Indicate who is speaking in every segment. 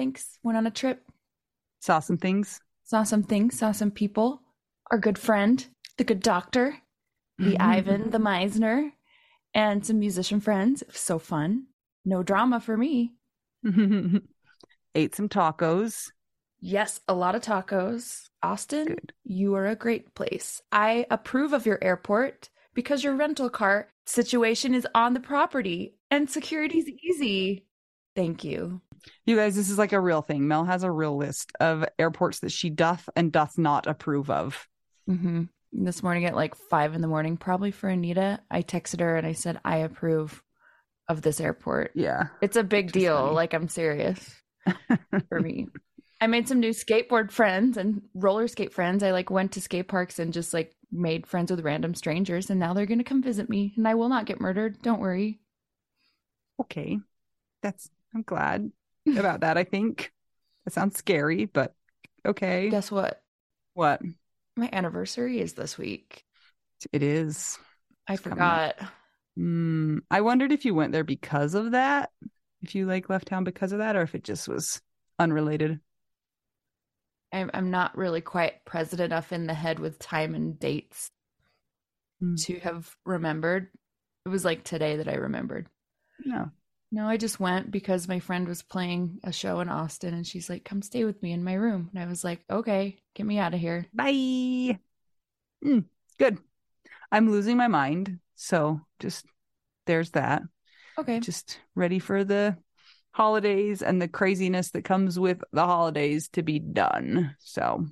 Speaker 1: Thanks. Went on a trip,
Speaker 2: Saw some things.
Speaker 1: saw some things, saw some people. Our good friend, the good doctor, the mm-hmm. Ivan, the Meisner, and some musician friends. So fun. No drama for me.
Speaker 2: Ate some tacos.
Speaker 1: Yes, a lot of tacos. Austin,
Speaker 2: Good.
Speaker 1: you are a great place. I approve of your airport because your rental car situation is on the property and security's easy. Thank you.
Speaker 2: You guys, this is like a real thing. Mel has a real list of airports that she doth and doth not approve of.
Speaker 1: hmm This morning at like five in the morning, probably for Anita, I texted her and I said, I approve of this airport.
Speaker 2: Yeah.
Speaker 1: It's a big deal. Like, I'm serious for me. I made some new skateboard friends and roller skate friends. I like went to skate parks and just like made friends with random strangers, and now they're gonna come visit me, and I will not get murdered. Don't worry.
Speaker 2: okay. That's, I'm glad about that, I think. That sounds scary, but okay.
Speaker 1: Guess what?
Speaker 2: What?
Speaker 1: My anniversary is this week.
Speaker 2: It is.
Speaker 1: I
Speaker 2: It's
Speaker 1: forgot.
Speaker 2: Mm, I wondered if you went there because of that, if you like left town because of that, or if it just was unrelated.
Speaker 1: I'm I'm not really quite present enough in the head with time and dates
Speaker 2: Hmm.
Speaker 1: to have remembered. It was like today that I remembered.
Speaker 2: No.
Speaker 1: No, I just went because my friend was playing a show in Austin and she's like, come stay with me in my room. And I was like, okay, get me out of here.
Speaker 2: Bye. Mm, good. I'm losing my mind. So just there's that.
Speaker 1: Okay.
Speaker 2: Just ready for the holidays and the craziness that comes with the holidays to be done. So,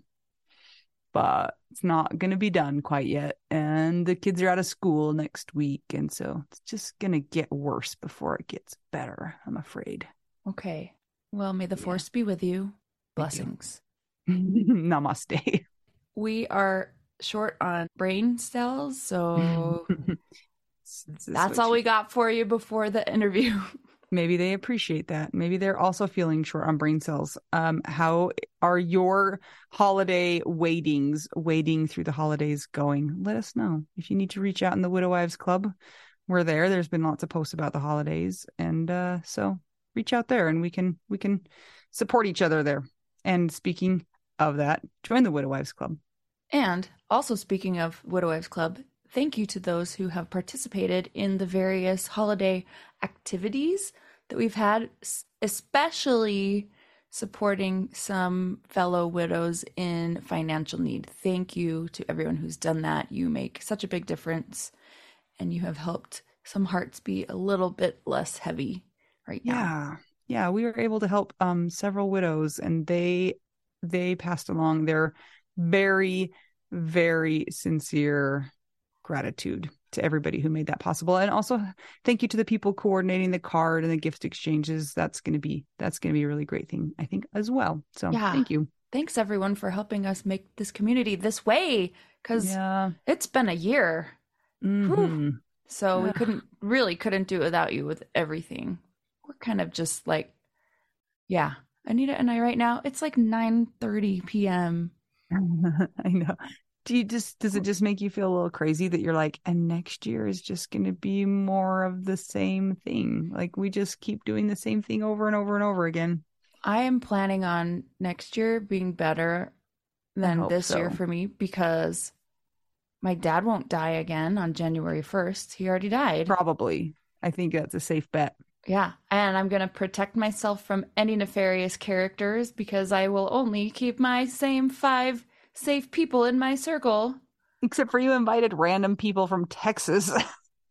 Speaker 2: but it's not going to be done quite yet. And the kids are out of school next week. And so it's just going to get worse before it gets better, I'm afraid.
Speaker 1: Okay. Well, may the
Speaker 2: Yeah.
Speaker 1: force be with you.
Speaker 2: Thank you.
Speaker 1: Blessings.
Speaker 2: Namaste.
Speaker 1: We are short on brain cells, so that's all
Speaker 2: you-
Speaker 1: we got for you before the interview.
Speaker 2: Maybe they appreciate that. Maybe they're also feeling short on brain cells. Um, how are your holiday waitings, waiting through the holidays going? Let us know. If you need to reach out in the Widow Wives Club, we're there. There's been lots of posts about the holidays. And uh, so reach out there and we can we can support each other there. And speaking of that, join the Widow Wives Club.
Speaker 1: And also, speaking of Widow Wives Club, thank you to those who have participated in the various holiday activities that we've had, especially supporting some fellow widows in financial need. Thank you to everyone who's done that. You make such a big difference, and you have helped some hearts be a little bit less heavy right now.
Speaker 2: Yeah. Yeah, we were able to help um several widows and they they passed along their very very sincere gratitude to everybody who made that possible and also thank you to the people coordinating the card and the gift exchanges that's going to be that's going to be a really great thing I think as well. So
Speaker 1: Yeah.
Speaker 2: thank you.
Speaker 1: Thanks everyone for helping us make this community this way because
Speaker 2: Yeah.
Speaker 1: it's been a year.
Speaker 2: Mhm.
Speaker 1: So we couldn't really couldn't do it without you with everything. We're kind of just like, yeah, Anita and I right now. It's like nine thirty p.m.
Speaker 2: I know. Do you just does it just make you feel a little crazy that you're like, and next year is just going to be more of the same thing? Like we just keep doing the same thing over and over and over again.
Speaker 1: I am planning on next year being better than this year for me because my dad won't die again on January first. He already died.
Speaker 2: Probably. I think that's a safe bet.
Speaker 1: Yeah, and I'm going to protect myself from any nefarious characters because I will only keep my same five safe people in my circle.
Speaker 2: Except for you invited random people from Texas.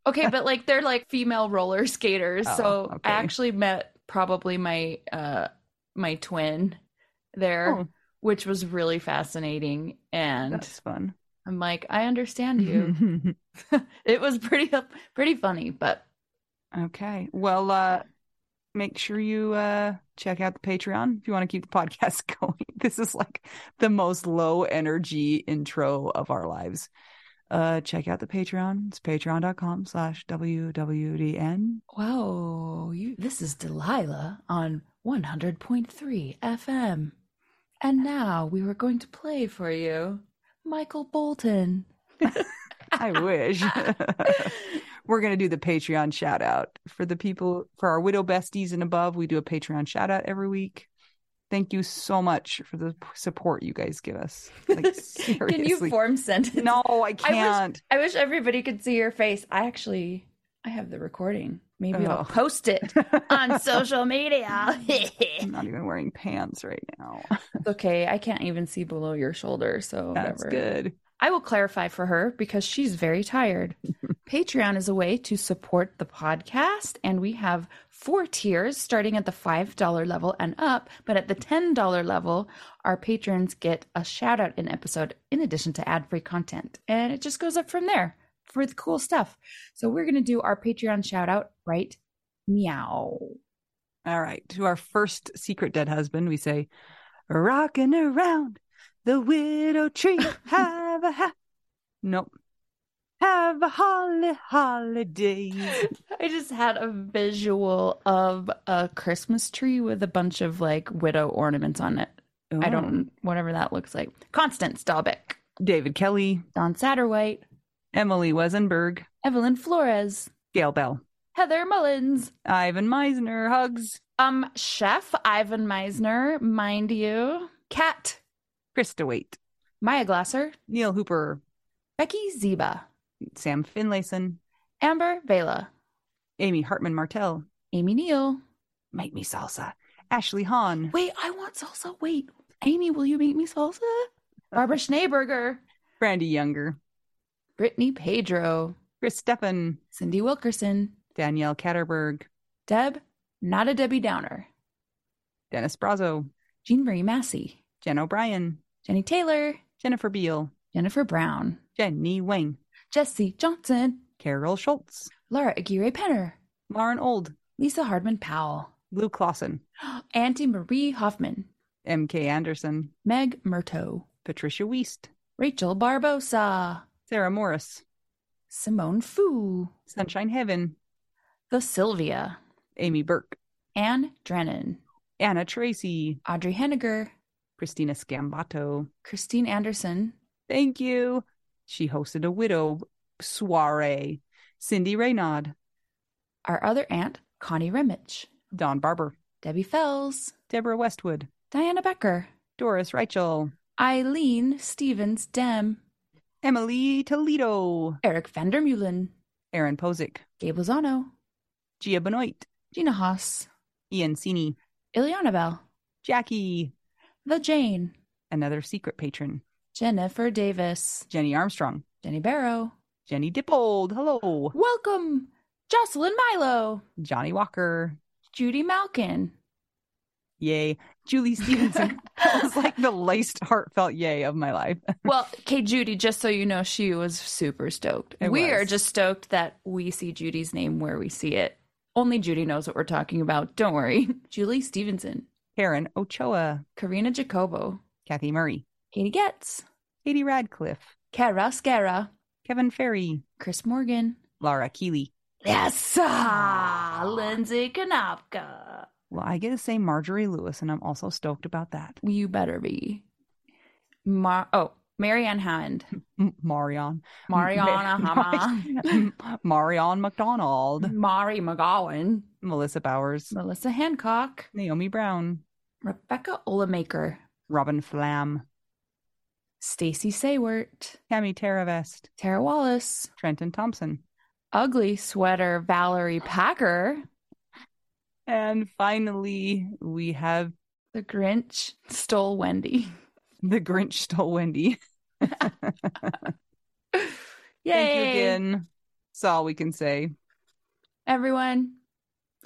Speaker 1: Okay, but like they're like female roller skaters.
Speaker 2: Oh,
Speaker 1: so
Speaker 2: okay.
Speaker 1: I actually met probably my uh my twin there,
Speaker 2: Oh.
Speaker 1: which was really fascinating and
Speaker 2: that's fun.
Speaker 1: I'm like, I understand you. it was pretty pretty funny, but
Speaker 2: okay. Well, uh make sure you uh check out the Patreon if you want to keep the podcast going. This is like the most low energy intro of our lives. Uh check out the Patreon. It's patreon.com slash WWDN.
Speaker 1: wow, you this is Delilah on 100.3 FM. And now we were going to play for you Michael Bolton.
Speaker 2: I wish. We're going to do the Patreon shout out for the people, for our widow besties and above. We do a Patreon shout out every week. Thank you so much for the support you guys give us. Like, seriously.
Speaker 1: Can you form sentence?
Speaker 2: No, I can't.
Speaker 1: I wish everybody could see your face. I actually, I have the recording. Maybe I'll
Speaker 2: Oh.
Speaker 1: post it on social media.
Speaker 2: I'm not even wearing pants right now.
Speaker 1: It's okay. I can't even see below your shoulder, so
Speaker 2: That's
Speaker 1: whatever.
Speaker 2: good.
Speaker 1: I will clarify for her because she's very tired. Patreon is a way to support the podcast, and we have four tiers starting at the $5 level and up. But at the $10 level, our patrons get a shout out in episode in addition to ad free content. And it just goes up from there for the cool stuff. So we're going to do our Patreon shout out right meow.
Speaker 2: All right. To our first secret dead husband, we say, rocking around the widow tree. Have a ha. Nope. Have a holly holiday.
Speaker 1: I just had a visual of a Christmas tree with a bunch of like widow ornaments on it. I don't, whatever that looks like. Constance Dalbeck,
Speaker 2: David Kelly,
Speaker 1: Don Satterwhite,
Speaker 2: Emily Wesenberg,
Speaker 1: Evelyn Flores,
Speaker 2: Gail Bell,
Speaker 1: Heather Mullins,
Speaker 2: Ivan Meisner, hugs,
Speaker 1: um, Chef Ivan Meisner, mind you, Kat,
Speaker 2: Krista Waite,
Speaker 1: Maya Glasser,
Speaker 2: Neil Hooper,
Speaker 1: Becky Ziba,
Speaker 2: Sam Finlayson,
Speaker 1: Amber Vela,
Speaker 2: Amy Hartman Martell,
Speaker 1: Amy Neal.
Speaker 2: Make Me Salsa, Ashley Hahn,
Speaker 1: Wait, I want salsa. Wait, Amy, will you make me salsa? Barbara Schneeberger,
Speaker 2: Brandy Younger,
Speaker 1: Brittany Pedro,
Speaker 2: Chris Steffen,
Speaker 1: Cindy Wilkerson,
Speaker 2: Danielle Katterberg,
Speaker 1: Deb, not a Debbie Downer,
Speaker 2: Dennis Brazo,
Speaker 1: Jean Marie Massey,
Speaker 2: Jen O'Brien,
Speaker 1: Jenny Taylor,
Speaker 2: Jennifer Beal,
Speaker 1: Jennifer Brown,
Speaker 2: Jenny Wang,
Speaker 1: Jesse Johnson,
Speaker 2: Carol Schultz,
Speaker 1: Laura Aguirre Penner,
Speaker 2: Lauren Old,
Speaker 1: Lisa Hardman Powell,
Speaker 2: Lou Clausen,
Speaker 1: Auntie Marie Hoffman,
Speaker 2: MK Anderson,
Speaker 1: Meg Murto,
Speaker 2: Patricia Weist,
Speaker 1: Rachel Barbosa,
Speaker 2: Sarah Morris,
Speaker 1: Simone Fu,
Speaker 2: Sunshine Heaven,
Speaker 1: The Sylvia,
Speaker 2: Amy Burke,
Speaker 1: Anne Drennan,
Speaker 2: Anna Tracy,
Speaker 1: Audrey Henniger,
Speaker 2: Christina Scambato.
Speaker 1: Christine Anderson,
Speaker 2: Thank you. She hosted a widow soiree. Cindy Raynaud,
Speaker 1: our other aunt, Connie Remich,
Speaker 2: Don Barber,
Speaker 1: Debbie Fells,
Speaker 2: Deborah Westwood,
Speaker 1: Diana Becker,
Speaker 2: Doris Reichel,
Speaker 1: Eileen Stevens Dem,
Speaker 2: Emily Toledo,
Speaker 1: Eric Vandermeulen,
Speaker 2: Aaron Posick,
Speaker 1: Gabe Lozano,
Speaker 2: Gia Benoit,
Speaker 1: Gina Haas,
Speaker 2: Ian Sini,
Speaker 1: Ileana Bell,
Speaker 2: Jackie,
Speaker 1: The Jane,
Speaker 2: another secret patron,
Speaker 1: Jennifer Davis,
Speaker 2: Jenny Armstrong,
Speaker 1: Jenny Barrow.
Speaker 2: Jenny Dippold, hello,
Speaker 1: Welcome, Jocelyn Milo,
Speaker 2: Johnny Walker,
Speaker 1: Judy Malkin,
Speaker 2: yay, Julie Stevenson. that was like the least heartfelt yay of my life.
Speaker 1: well, Kate Judy, just so you know, she was super stoked.
Speaker 2: It
Speaker 1: we
Speaker 2: was.
Speaker 1: are just stoked that we see Judy's name where we see it. Only Judy knows what we're talking about. Don't worry. Julie Stevenson,
Speaker 2: Karen Ochoa,
Speaker 1: Karina Jacobo,
Speaker 2: Kathy Murray,
Speaker 1: Katie Getz,
Speaker 2: Katie Radcliffe,
Speaker 1: Kara Scara,
Speaker 2: Kevin Ferry,
Speaker 1: Chris Morgan.
Speaker 2: Laura Keeley.
Speaker 1: Yes, ah, Lindsay Kanopka.
Speaker 2: Well, I get to say Marjorie Lewis, and I'm also stoked about that.
Speaker 1: You better be. Mar- oh, Marianne Hammond,
Speaker 2: Marion.
Speaker 1: Mariana Hammond,
Speaker 2: Marion McDonald.
Speaker 1: Mari McGowan,
Speaker 2: Melissa Bowers.
Speaker 1: Melissa Hancock,
Speaker 2: Naomi Brown.
Speaker 1: Rebecca Olemaker,
Speaker 2: Robin Flam.
Speaker 1: Stacy Saywert,
Speaker 2: Tammy Terravest.
Speaker 1: Tara Wallace,
Speaker 2: Trenton Thompson.
Speaker 1: Ugly Sweater Valerie Packer,
Speaker 2: And finally, we have
Speaker 1: The Grinch Stole Wendy.
Speaker 2: the Grinch stole Wendy.
Speaker 1: Yay!
Speaker 2: Thank you again. That's all we can say.
Speaker 1: Everyone,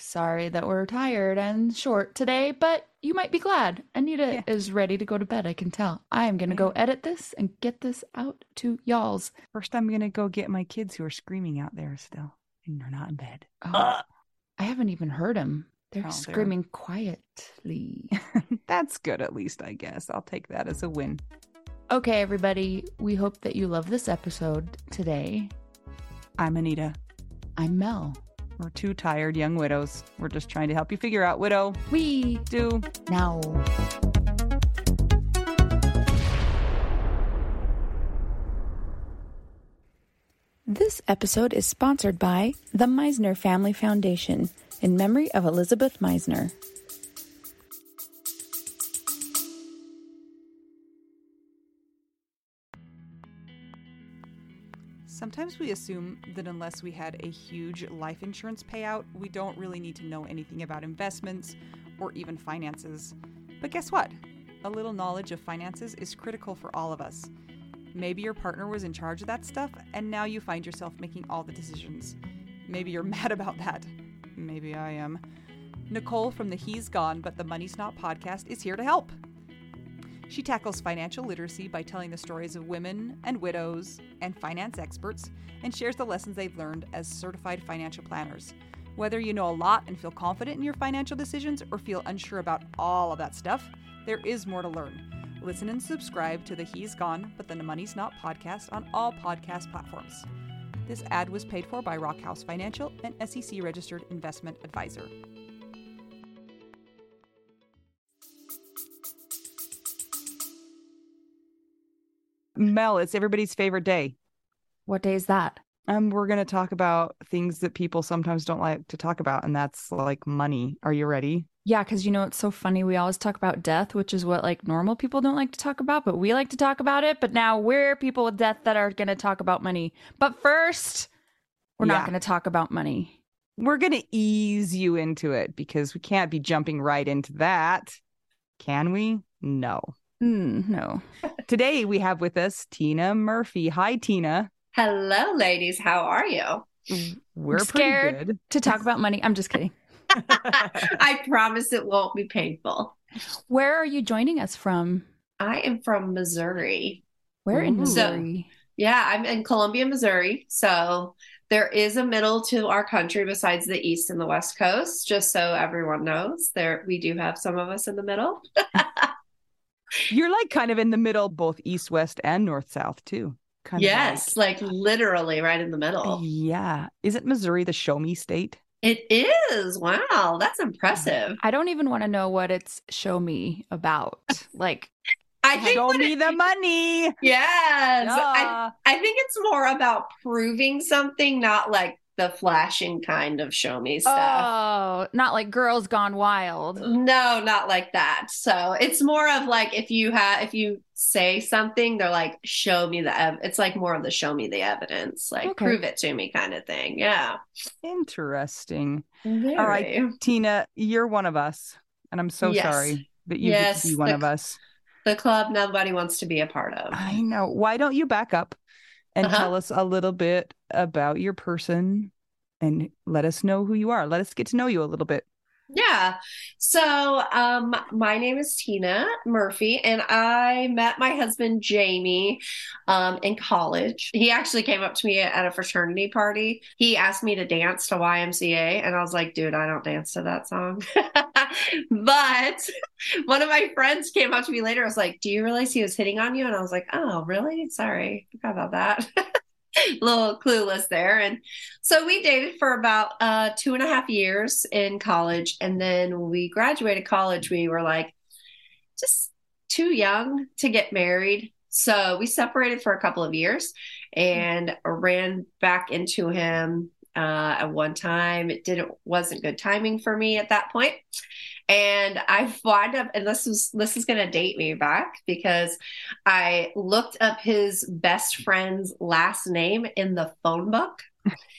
Speaker 1: sorry that we're tired and short today, but you might be glad. Anita
Speaker 2: Yeah.
Speaker 1: is ready to go to bed, I can tell. I am going to go edit this and get this out to y'all's.
Speaker 2: First, I'm going to go get my kids who are screaming out there still, and they're not in bed.
Speaker 1: Oh, I haven't even heard them. They're
Speaker 2: Oh, they're-
Speaker 1: screaming quietly.
Speaker 2: That's good, at least, I guess. I'll take that as a win.
Speaker 1: okay, everybody, we hope that you love this episode today.
Speaker 2: I'm Anita.
Speaker 1: I'm Mel.
Speaker 2: We're two tired young widows. We're just trying to help you figure out, widow,
Speaker 1: We
Speaker 2: do.
Speaker 1: now. This episode is sponsored by the Meisner Family Foundation in memory of Elizabeth Meisner.
Speaker 2: Sometimes we assume that unless we had a huge life insurance payout, we don't really need to know anything about investments or even finances. But guess what? A little knowledge of finances is critical for all of us. Maybe your partner was in charge of that stuff, and now you find yourself making all the decisions. Maybe you're mad about that. Maybe I am. Nicole from the He's Gone But the Money's Not podcast is here to help. She tackles financial literacy by telling the stories of women and widows and finance experts and shares the lessons they've learned as certified financial planners. Whether you know a lot and feel confident in your financial decisions or feel unsure about all of that stuff, there is more to learn. Listen and subscribe to the He's Gone But the Money's Not podcast on all podcast platforms. This ad was paid for by Rockhouse Financial, an SEC registered investment advisor. Mel, it's everybody's favorite day.
Speaker 1: What day is that?
Speaker 2: Um, we're going to talk about things that people sometimes don't like to talk about, and that's like money. Are you ready?
Speaker 1: Yeah, because you know it's so funny. We always talk about death, which is what like normal people don't like to talk about, but we like to talk about it. But now we're people with death that are going to talk about money. But first, we're
Speaker 2: Yeah.
Speaker 1: not going to talk about money.
Speaker 2: We're going to ease you into it because we can't be jumping right into that. Can we? No.
Speaker 1: Mm, no.
Speaker 2: Today we have with us Tina Murphy. Hi, Tina.
Speaker 3: Hello, ladies. How are you?
Speaker 2: We're
Speaker 1: I'm scared.
Speaker 2: good.
Speaker 1: To talk about money. I'm just kidding.
Speaker 3: I promise it won't be painful.
Speaker 1: Where are you joining us from?
Speaker 3: I am from Missouri.
Speaker 1: Where in
Speaker 2: Ooh.
Speaker 1: Missouri?
Speaker 3: Yeah, I'm in Columbia, Missouri. So there is a middle to our country besides the east and the west coast. Just so everyone knows, there we do have some of us in the middle.
Speaker 2: You're like kind of in the middle, both east, west, and north, south, too. Kind
Speaker 3: yes, like, literally right in the middle.
Speaker 2: yeah. Isn't Missouri the show me state?
Speaker 3: It is. Wow, that's impressive.
Speaker 1: I don't even want to know what it's show me about. Like,
Speaker 3: I think
Speaker 2: Show me
Speaker 3: it-
Speaker 2: the money.
Speaker 3: Yes. I, I think it's more about proving something, not like the flashing kind of show me stuff.
Speaker 1: Oh, not like Girls Gone Wild.
Speaker 3: No, not like that. So it's more of like if you have if you say something, they're like, show me the ev-. it's like more of the show me the evidence, like
Speaker 1: Okay.
Speaker 3: prove it to me kind of thing. Yeah.
Speaker 2: Interesting.
Speaker 3: Very.
Speaker 2: All right, Tina, you're one of us, and I'm so
Speaker 3: Yes.
Speaker 2: sorry that you
Speaker 3: Yes,
Speaker 2: get to be one
Speaker 3: the-
Speaker 2: of us.
Speaker 3: The club nobody wants to be a part of.
Speaker 2: I know. Why don't you back up and
Speaker 3: Uh-huh.
Speaker 2: tell us a little bit about your person and let us know who you are? Let us get to know you a little bit.
Speaker 3: Yeah. So, um, my name is Tina Murphy, and I met my husband Jamie um, in college. He actually came up to me at a fraternity party. He asked me to dance to YMCA, and I was like, dude, I don't dance to that song. but one of my friends came up to me later. I was like, do you realize he was hitting on you? And I was like, oh, really? Sorry. I Forgot about that. little clueless there. And so we dated for about uh, two and a half years in college. And then when we graduated college, we were like just too young to get married. So we separated for a couple of years and ran back into him uh, at one time. It didn't wasn't good timing for me at that point. And I wound up, and this was this is gonna date me back because I looked up his best friend's last name in the phone book.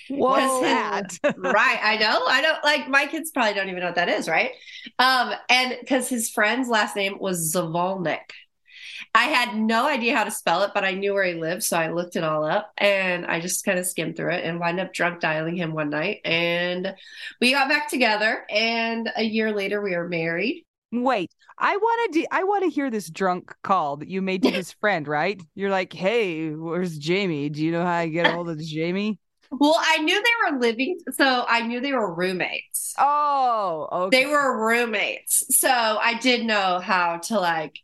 Speaker 2: What's that?
Speaker 3: right. I know. I don't like my kids probably don't even know what that is, right? Um, and because his friend's last name was Zavolnik. I had no idea how to spell it, but I knew where he lived, so I looked it all up and I just kind of skimmed through it and wound up drunk dialing him one night. And we got back together, and a year later we were married.
Speaker 2: Wait, I want to. I want to hear this drunk call that you made to his friend. Right? You're like, "Hey, where's Jamie? Do you know how I get hold of Jamie?"
Speaker 3: Well, I knew they were living, so I knew they were roommates.
Speaker 2: Oh, okay.
Speaker 3: They were roommates, so I did know how to like.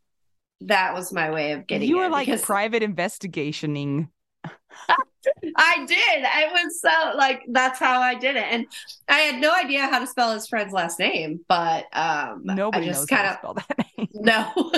Speaker 3: That was my way of getting.
Speaker 2: You were like
Speaker 3: because-
Speaker 2: private investigationing.
Speaker 3: I did. It was so like that's how I did it, and I had no idea how to spell his friend's last name, but um,
Speaker 2: Nobody
Speaker 3: I
Speaker 2: knows
Speaker 3: just
Speaker 2: how to spell that name.
Speaker 3: no,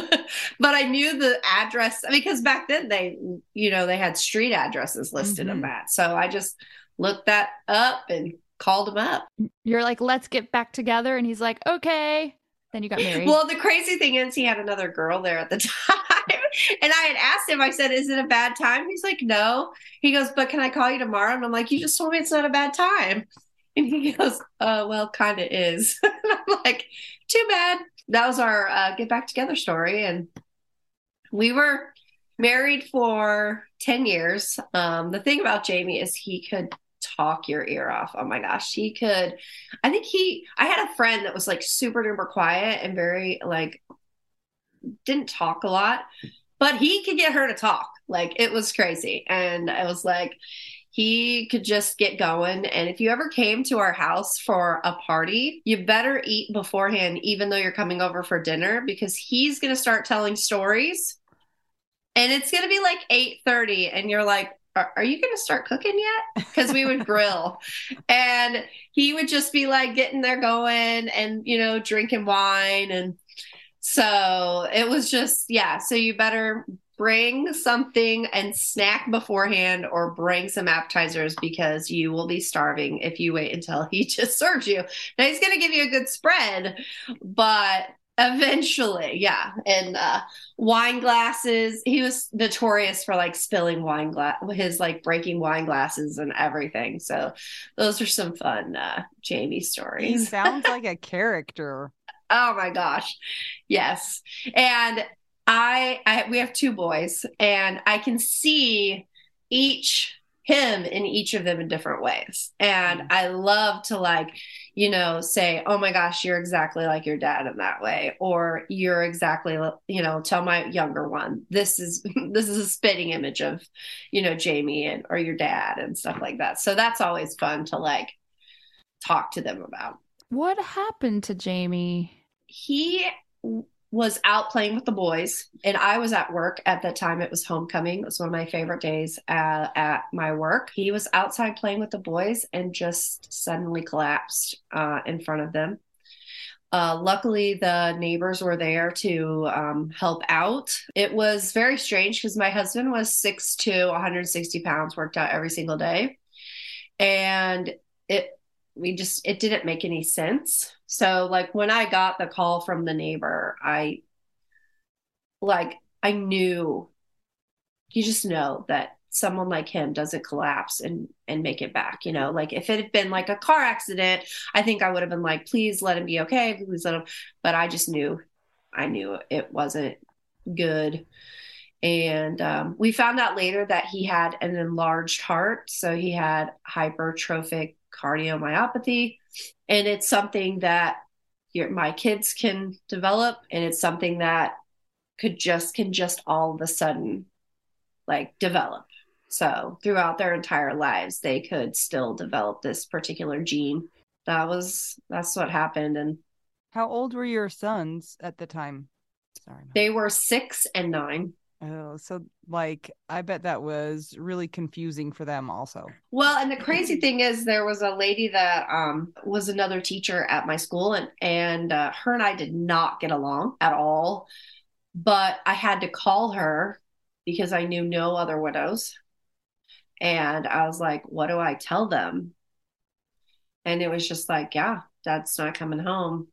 Speaker 3: but I knew the address because back then they, you know, they had street addresses listed
Speaker 2: Mhm.
Speaker 3: in that, so I just looked that up and called him up.
Speaker 1: You're like, let's get back together. And he's like, okay. Then you got married.
Speaker 3: Well, the crazy thing is, he had another girl there at the time. And I had asked him, I said, Is it a bad time? He's like, No. He goes, But can I call you tomorrow? And I'm like, You just told me it's not a bad time. And he goes, uh, Well, kind of is. and I'm like, Too bad. That was our uh, get back together story. And we were married for 10 years. Um, the thing about Jamie is he could talk your ear off. Oh my gosh. He could I think he I had a friend that was like super duper quiet and very like didn't talk a lot, but he could get her to talk. Like it was crazy. And I was like he could just get going. And if you ever came to our house for a party, you better eat beforehand, even though you're coming over for dinner, because he's going to start telling stories. And it's going to be like 8:30 and you're like, are, are you going to start cooking yet? Because we would grill. And he would just be like getting there going and, you know, drinking wine. And so it was just, yeah. So you better bring something and snack beforehand or bring some appetizers because you will be starving if you wait until he just serves you. Now he's going to give you a good spread, but eventually, yeah. And uh, wine glasses, he was notorious for like spilling wine glass, his like breaking wine glasses and everything. So those are some fun uh, Jamie stories.
Speaker 2: He sounds like a character.
Speaker 3: Oh my gosh. Yes. And I, I we have two boys and I can see each him in each of them in different ways. And I love to like, you know, say, "Oh my gosh, you're exactly like your dad in that way." Or you're exactly, you know, tell my younger one, "This is this is a spitting image of, you know, Jamie and or your dad and stuff like that." So that's always fun to like talk to them about
Speaker 1: what happened to Jamie?
Speaker 3: he was out playing with the boys and i was at work at that time. It was homecoming. It was one of my favorite days uh, at my work. He was outside playing with the boys and just suddenly collapsed uh, in front of them. Uh, luckily the neighbors were there to um, help out. It was very strange because my husband was 6'2 160 pounds worked out every single day. And it we just it didn't make any sense. So like when I got the call from the neighbor, I like I knew you just know that someone like him doesn't collapse and and make it back you know? Like if it had been like a car accident i think i would have been like please let him be okay. Please let him but i just knew i knew it wasn't good. And um, we found out later that he had an enlarged heart so he had hypertrophic cardiomyopathy and it's something that your, my kids can develop and it's something that could just can just all of a sudden like develop so throughout their entire lives, they could still develop this particular gene. That was that's what happened. And
Speaker 2: how old were your sons at the time?
Speaker 3: Sorry, they were six and nine.
Speaker 2: Oh, so like I bet that was really confusing for them also.
Speaker 3: Well, and the crazy thing is there was a lady that um was another teacher at my school and and uh, her and I did not get along at all. But I had to call her because I knew no other widows and I was like, what do I tell them? And it was just like, yeah, dad's not coming home.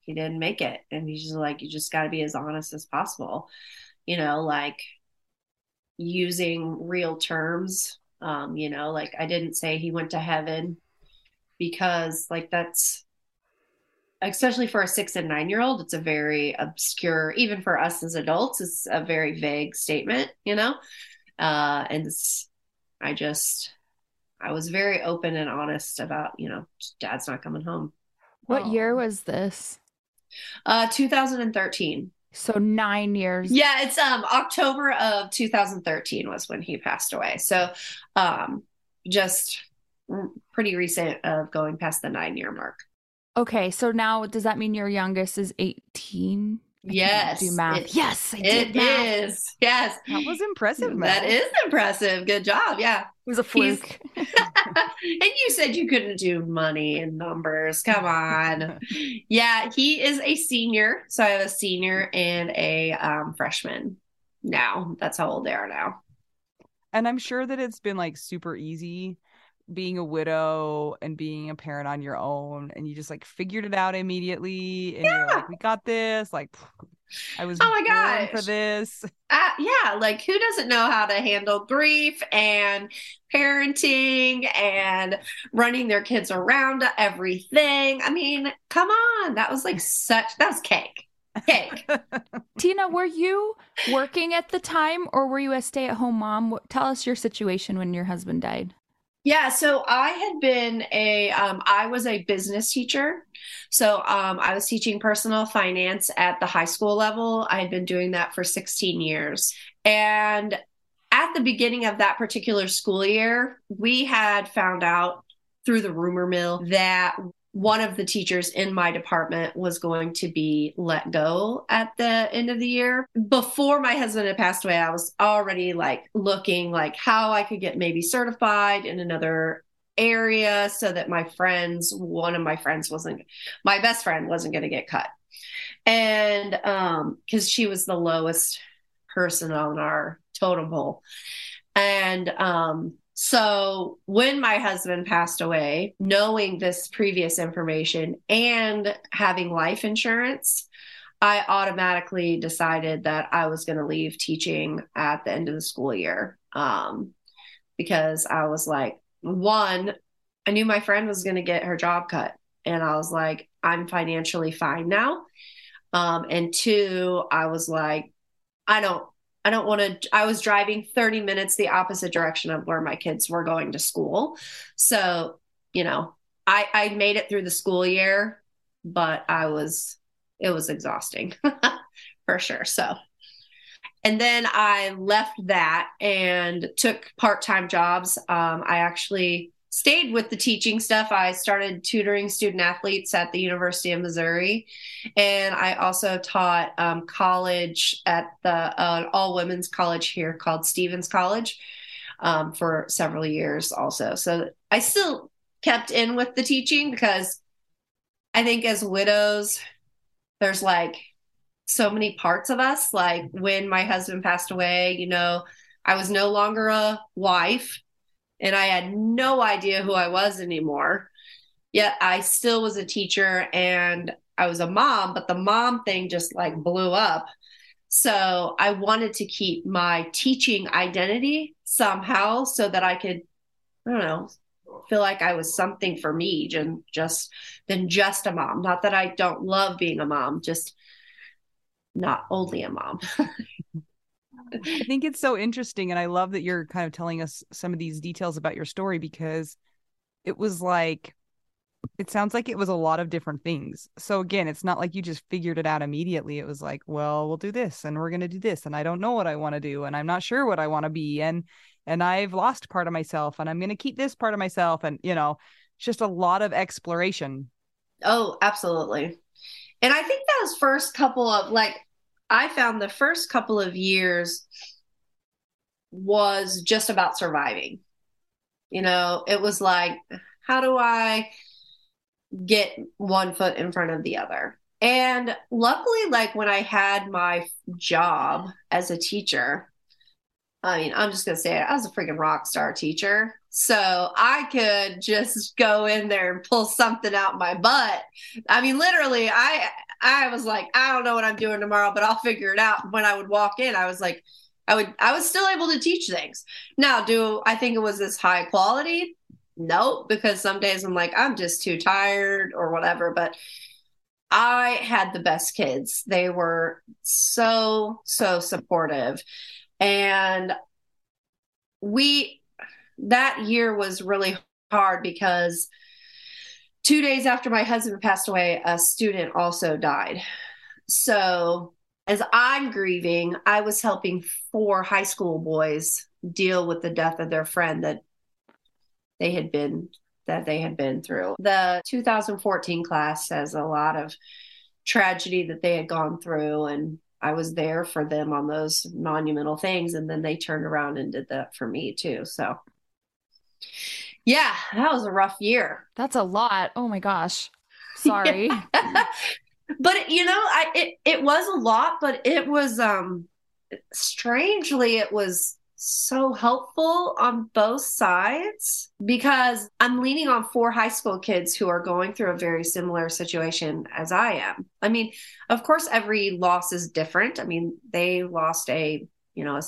Speaker 3: He didn't make it. And he's just like, you just got to be as honest as possible. You know, like using real terms. Um, you know, like I didn't say he went to heaven because, like, that's especially for a six and nine year old, it's a very obscure, even for us as adults, it's a very vague statement, you know? Uh, and it's, I just, I was very open and honest about, you know, dad's not coming home.
Speaker 1: What oh. year was this?
Speaker 3: Uh, 2013.
Speaker 1: So nine years.
Speaker 3: Yeah, it's um October of 2013 was when he passed away. So, um, just pretty recent of going past the nine year mark.
Speaker 1: Okay, so now does that mean your youngest is 18?
Speaker 3: Yes.
Speaker 1: Do math. It, yes,
Speaker 3: I did. Math. is. Yes.
Speaker 2: That was impressive.
Speaker 3: Math. That is impressive. Good job. Yeah. It
Speaker 1: was a fluke.
Speaker 3: and you said you couldn't do money and numbers. Come on. yeah, he is a senior. So I have a senior and a um, freshman now. That's how old they are now.
Speaker 2: And I'm sure that it's been like super easy being a widow and being a parent on your own and you just like figured it out immediately and yeah. you're like we got this like I was oh my god for this.
Speaker 3: Uh, yeah, like who doesn't know how to handle grief and parenting and running their kids around everything? I mean, come on, that was like such that was cake. Cake.
Speaker 1: Tina, were you working at the time or were you a stay-at-home mom? Tell us your situation when your husband died.
Speaker 3: Yeah, so I had been a, um, I was a business teacher. So um, I was teaching personal finance at the high school level. I had been doing that for 16 years. And at the beginning of that particular school year, we had found out through the rumor mill that one of the teachers in my department was going to be let go at the end of the year. Before my husband had passed away, I was already like looking like how I could get maybe certified in another area so that my friends, one of my friends wasn't my best friend wasn't going to get cut. And um cuz she was the lowest person on our totem pole. And um so when my husband passed away, knowing this previous information and having life insurance, I automatically decided that I was going to leave teaching at the end of the school year. Um, because I was like, one, I knew my friend was going to get her job cut. And I was like, I'm financially fine now. Um, and two, I was like, I don't I don't want to. I was driving 30 minutes the opposite direction of where my kids were going to school. So, you know, I, I made it through the school year, but I was, it was exhausting for sure. So, and then I left that and took part time jobs. Um, I actually stayed with the teaching stuff. I started tutoring student athletes at the University of Missouri, and I also taught um, college at the uh, all women's college here called Stephens College um, for several years. Also, so I still kept in with the teaching because I think as widows, there's like so many parts of us. Like when my husband passed away, you know, I was no longer a wife and I had no idea who I was anymore. yet I still was a teacher and I was a mom, but the mom thing just like blew up. So I wanted to keep my teaching identity somehow so that I could, I don't know, feel like I was something for me and just than just a mom. Not that I don't love being a mom, just not only a mom.
Speaker 2: I think it's so interesting. And I love that you're kind of telling us some of these details about your story because it was like, it sounds like it was a lot of different things. So again, it's not like you just figured it out immediately. It was like, well, we'll do this and we're going to do this. And I don't know what I want to do. And I'm not sure what I want to be. And, and I've lost part of myself and I'm going to keep this part of myself. And, you know, it's just a lot of exploration.
Speaker 3: Oh, absolutely. And I think those first couple of like, I found the first couple of years was just about surviving. You know, it was like, how do I get one foot in front of the other? And luckily, like when I had my job as a teacher, I mean, I'm just going to say it, I was a freaking rock star teacher. So I could just go in there and pull something out my butt. I mean, literally, I I was like, I don't know what I'm doing tomorrow, but I'll figure it out. When I would walk in, I was like, I would I was still able to teach things. Now, do I think it was this high quality? Nope, because some days I'm like, I'm just too tired or whatever. But I had the best kids. They were so, so supportive. And we that year was really hard because two days after my husband passed away, a student also died. So, as I'm grieving, I was helping four high school boys deal with the death of their friend that they had been that they had been through. The 2014 class has a lot of tragedy that they had gone through and I was there for them on those monumental things and then they turned around and did that for me too. So yeah, that was a rough year.
Speaker 1: That's a lot. Oh my gosh. Sorry.
Speaker 3: but you know, I it it was a lot, but it was um strangely it was so helpful on both sides because I'm leaning on four high school kids who are going through a very similar situation as I am. I mean, of course every loss is different. I mean, they lost a, you know, a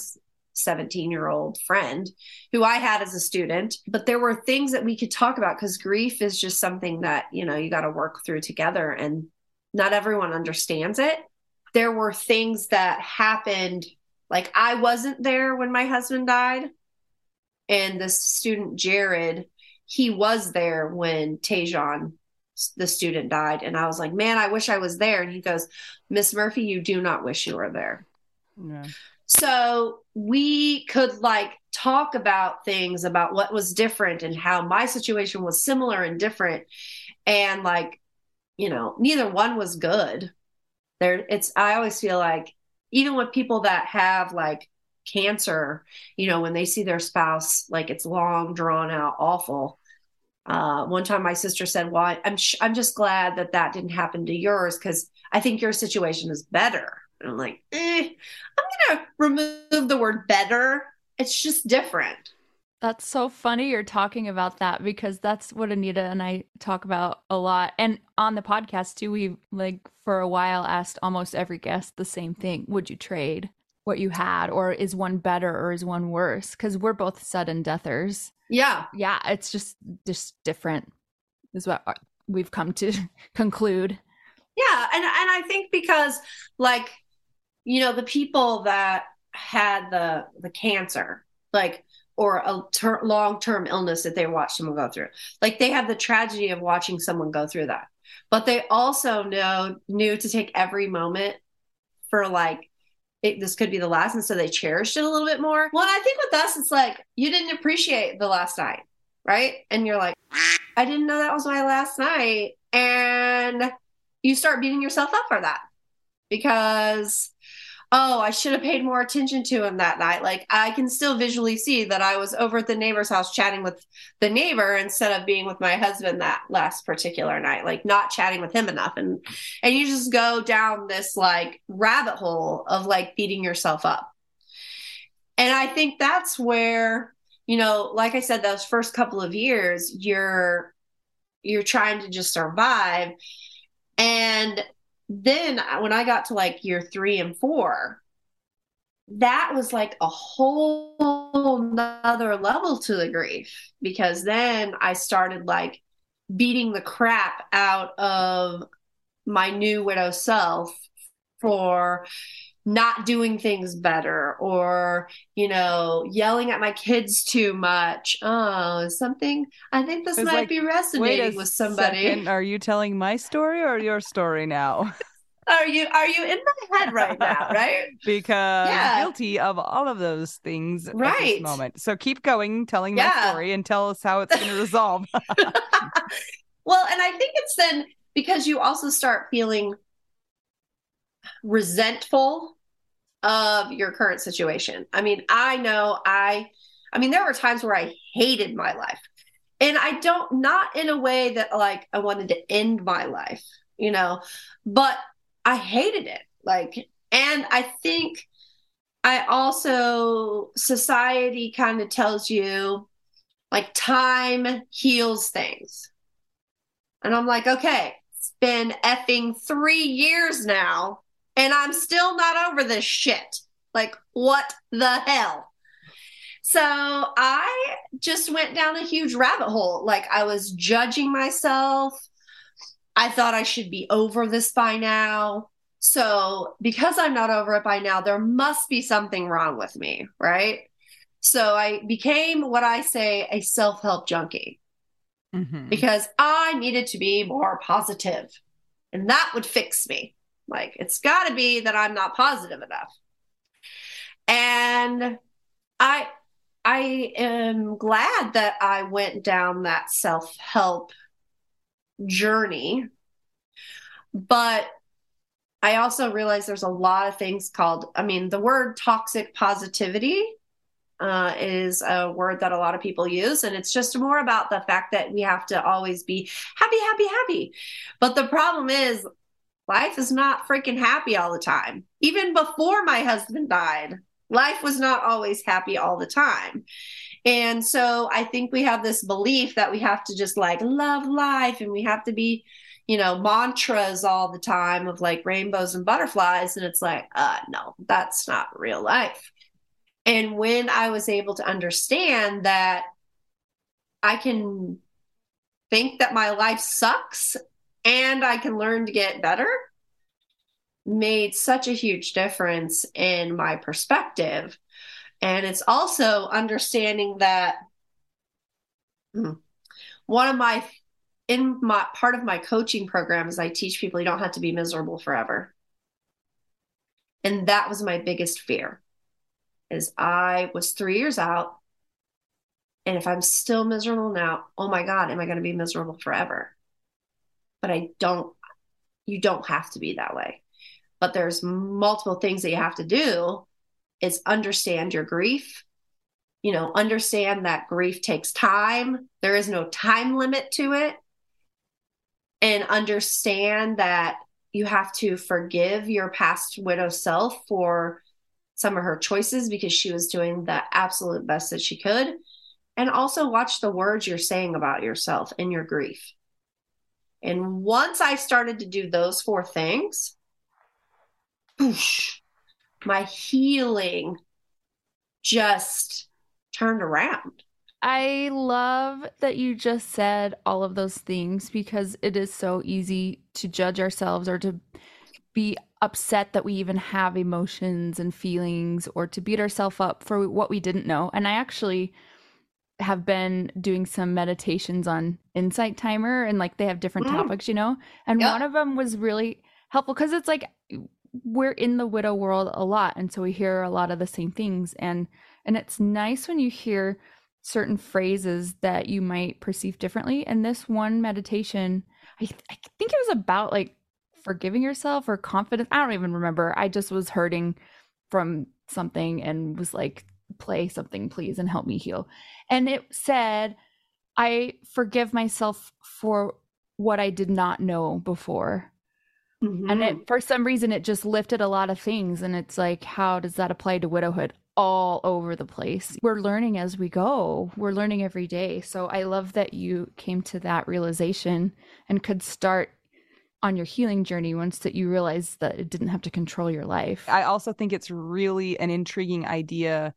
Speaker 3: 17 year old friend who I had as a student. But there were things that we could talk about because grief is just something that, you know, you got to work through together and not everyone understands it. There were things that happened, like I wasn't there when my husband died. And this student, Jared, he was there when Tajon, the student, died. And I was like, man, I wish I was there. And he goes, Miss Murphy, you do not wish you were there. Yeah. So we could like talk about things about what was different and how my situation was similar and different. And like, you know, neither one was good. There, it's, I always feel like even with people that have like cancer, you know, when they see their spouse, like it's long, drawn out, awful. Uh, one time my sister said, well, I'm, sh- I'm just glad that that didn't happen to yours because I think your situation is better. And I'm like, eh, I'm going to remove the word better. It's just different.
Speaker 1: That's so funny you're talking about that because that's what Anita and I talk about a lot. And on the podcast too, we like for a while asked almost every guest the same thing. Would you trade what you had or is one better or is one worse? Cuz we're both sudden deathers.
Speaker 3: Yeah.
Speaker 1: Yeah, it's just just different is what we've come to conclude.
Speaker 3: Yeah, and and I think because like you know the people that had the the cancer like or a ter- long-term illness that they watched someone go through. Like they have the tragedy of watching someone go through that. But they also know knew to take every moment for like it, this could be the last and so they cherished it a little bit more. Well i think with us it's like you didn't appreciate the last night right? And you're like i didn't know that was my last night. And you start beating yourself up for that because oh, I should have paid more attention to him that night. Like I can still visually see that I was over at the neighbor's house chatting with the neighbor instead of being with my husband that last particular night, like not chatting with him enough. And and you just go down this like rabbit hole of like beating yourself up. And I think that's where, you know, like I said, those first couple of years, you're you're trying to just survive. And then when I got to like year three and four, that was like a whole nother level to the grief because then I started like beating the crap out of my new widow self for not doing things better or you know yelling at my kids too much. Oh something i think this might like, be resonating with somebody.
Speaker 2: second, are you telling my story or your story now?
Speaker 3: Are you are you in my head right now right?
Speaker 2: Because yeah. guilty of all of those things right at this moment. So keep going telling yeah. my story and tell us how it's going to resolve.
Speaker 3: Well and i think it's then because you also start feeling resentful of your current situation i mean i know i i mean there were times where i hated my life and i don't not in a way that like i wanted to end my life you know but I hated it. Like, and I think I also, society kind of tells you like time heals things. And I'm like, okay, it's been effing three years now, and I'm still not over this shit. Like, what the hell? So I just went down a huge rabbit hole. Like, I was judging myself. I thought I should be over this by now. So, because I'm not over it by now, there must be something wrong with me, right? So, I became what I say a self help junkie mm-hmm. because I needed to be more positive, and that would fix me. Like, it's got to be that I'm not positive enough. And I, I am glad that I went down that self help journey. But I also realize there's a lot of things called, I mean, the word toxic positivity uh, is a word that a lot of people use. And it's just more about the fact that we have to always be happy, happy, happy. But the problem is, life is not freaking happy all the time. Even before my husband died, life was not always happy all the time. And so I think we have this belief that we have to just like love life and we have to be, you know, mantras all the time of like rainbows and butterflies. And it's like, uh, no, that's not real life. And when I was able to understand that I can think that my life sucks and I can learn to get better, made such a huge difference in my perspective and it's also understanding that hmm, one of my in my part of my coaching program is I teach people you don't have to be miserable forever. And that was my biggest fear. Is I was 3 years out and if I'm still miserable now, oh my god, am I going to be miserable forever? But I don't you don't have to be that way. But there's multiple things that you have to do is understand your grief. You know, understand that grief takes time. There is no time limit to it. And understand that you have to forgive your past widow self for some of her choices because she was doing the absolute best that she could. And also watch the words you're saying about yourself in your grief. And once I started to do those four things, my healing just turned around.
Speaker 1: I love that you just said all of those things because it is so easy to judge ourselves or to be upset that we even have emotions and feelings or to beat ourselves up for what we didn't know. And I actually have been doing some meditations on Insight Timer and like they have different mm. topics, you know? And yep. one of them was really helpful because it's like we're in the widow world a lot and so we hear a lot of the same things and and it's nice when you hear certain phrases that you might perceive differently and this one meditation I, th- I think it was about like forgiving yourself or confidence i don't even remember i just was hurting from something and was like play something please and help me heal and it said i forgive myself for what i did not know before Mm-hmm. And it, for some reason, it just lifted a lot of things. And it's like, how does that apply to widowhood? all over the place. We're learning as we go. We're learning every day. So I love that you came to that realization and could start on your healing journey once that you realized that it didn't have to control your life.
Speaker 2: I also think it's really an intriguing idea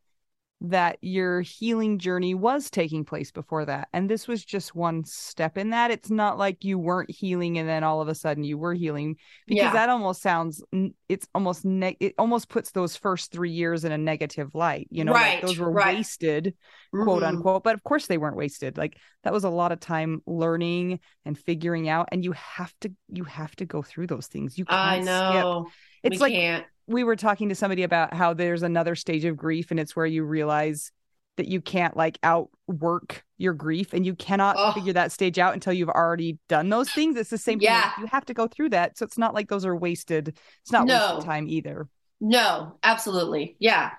Speaker 2: that your healing journey was taking place before that. And this was just one step in that. It's not like you weren't healing and then all of a sudden you were healing because
Speaker 3: Yeah.
Speaker 2: that almost sounds it's almost ne- it almost puts those first 3 years in a negative light, you know,
Speaker 3: Right,
Speaker 2: like those were
Speaker 3: right.
Speaker 2: wasted, quote
Speaker 3: Mhm.
Speaker 2: unquote, but of course they weren't wasted. Like that was a lot of time learning and figuring out and you have to you have to go through those things. You can't
Speaker 3: I
Speaker 2: skip. It's
Speaker 3: we
Speaker 2: like
Speaker 3: can't.
Speaker 2: We were talking to somebody about how there's another stage of grief and it's where you realize that you can't like outwork your grief and you cannot
Speaker 3: Oh.
Speaker 2: figure that stage out until you've already done those things it's the same thing you have to go through that so it's not like those are wasted it's not
Speaker 3: No.
Speaker 2: wasted time either
Speaker 3: No, absolutely. Yeah.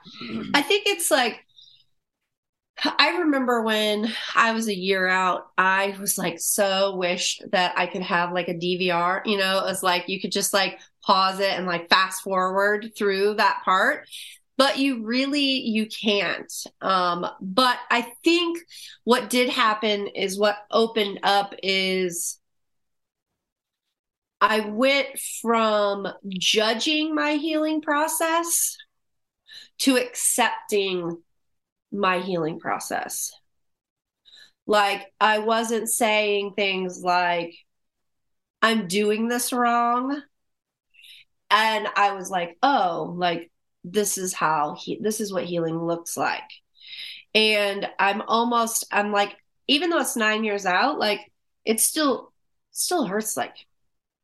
Speaker 3: I think it's like I remember when I was a year out, I was like so wished that I could have like a DVR, you know, it was like you could just like pause it and like fast forward through that part. But you really you can't. Um, but I think what did happen is what opened up is I went from judging my healing process to accepting my healing process. Like, I wasn't saying things like, I'm doing this wrong. And I was like, oh, like, this is how he, this is what healing looks like. And I'm almost, I'm like, even though it's nine years out, like, it still, still hurts like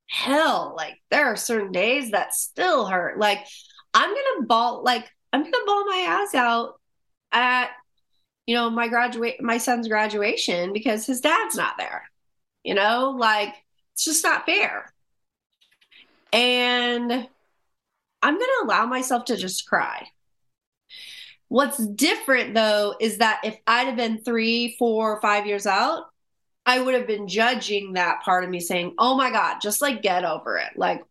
Speaker 3: hell. Like there are certain days that still hurt. Like I'm gonna bawl like I'm gonna bawl my ass out at you know my graduate my son's graduation because his dad's not there. You know, like it's just not fair. And I'm gonna allow myself to just cry. What's different though is that if I'd have been three, four, five years out, I would have been judging that part of me saying, Oh my God, just like get over it. Like,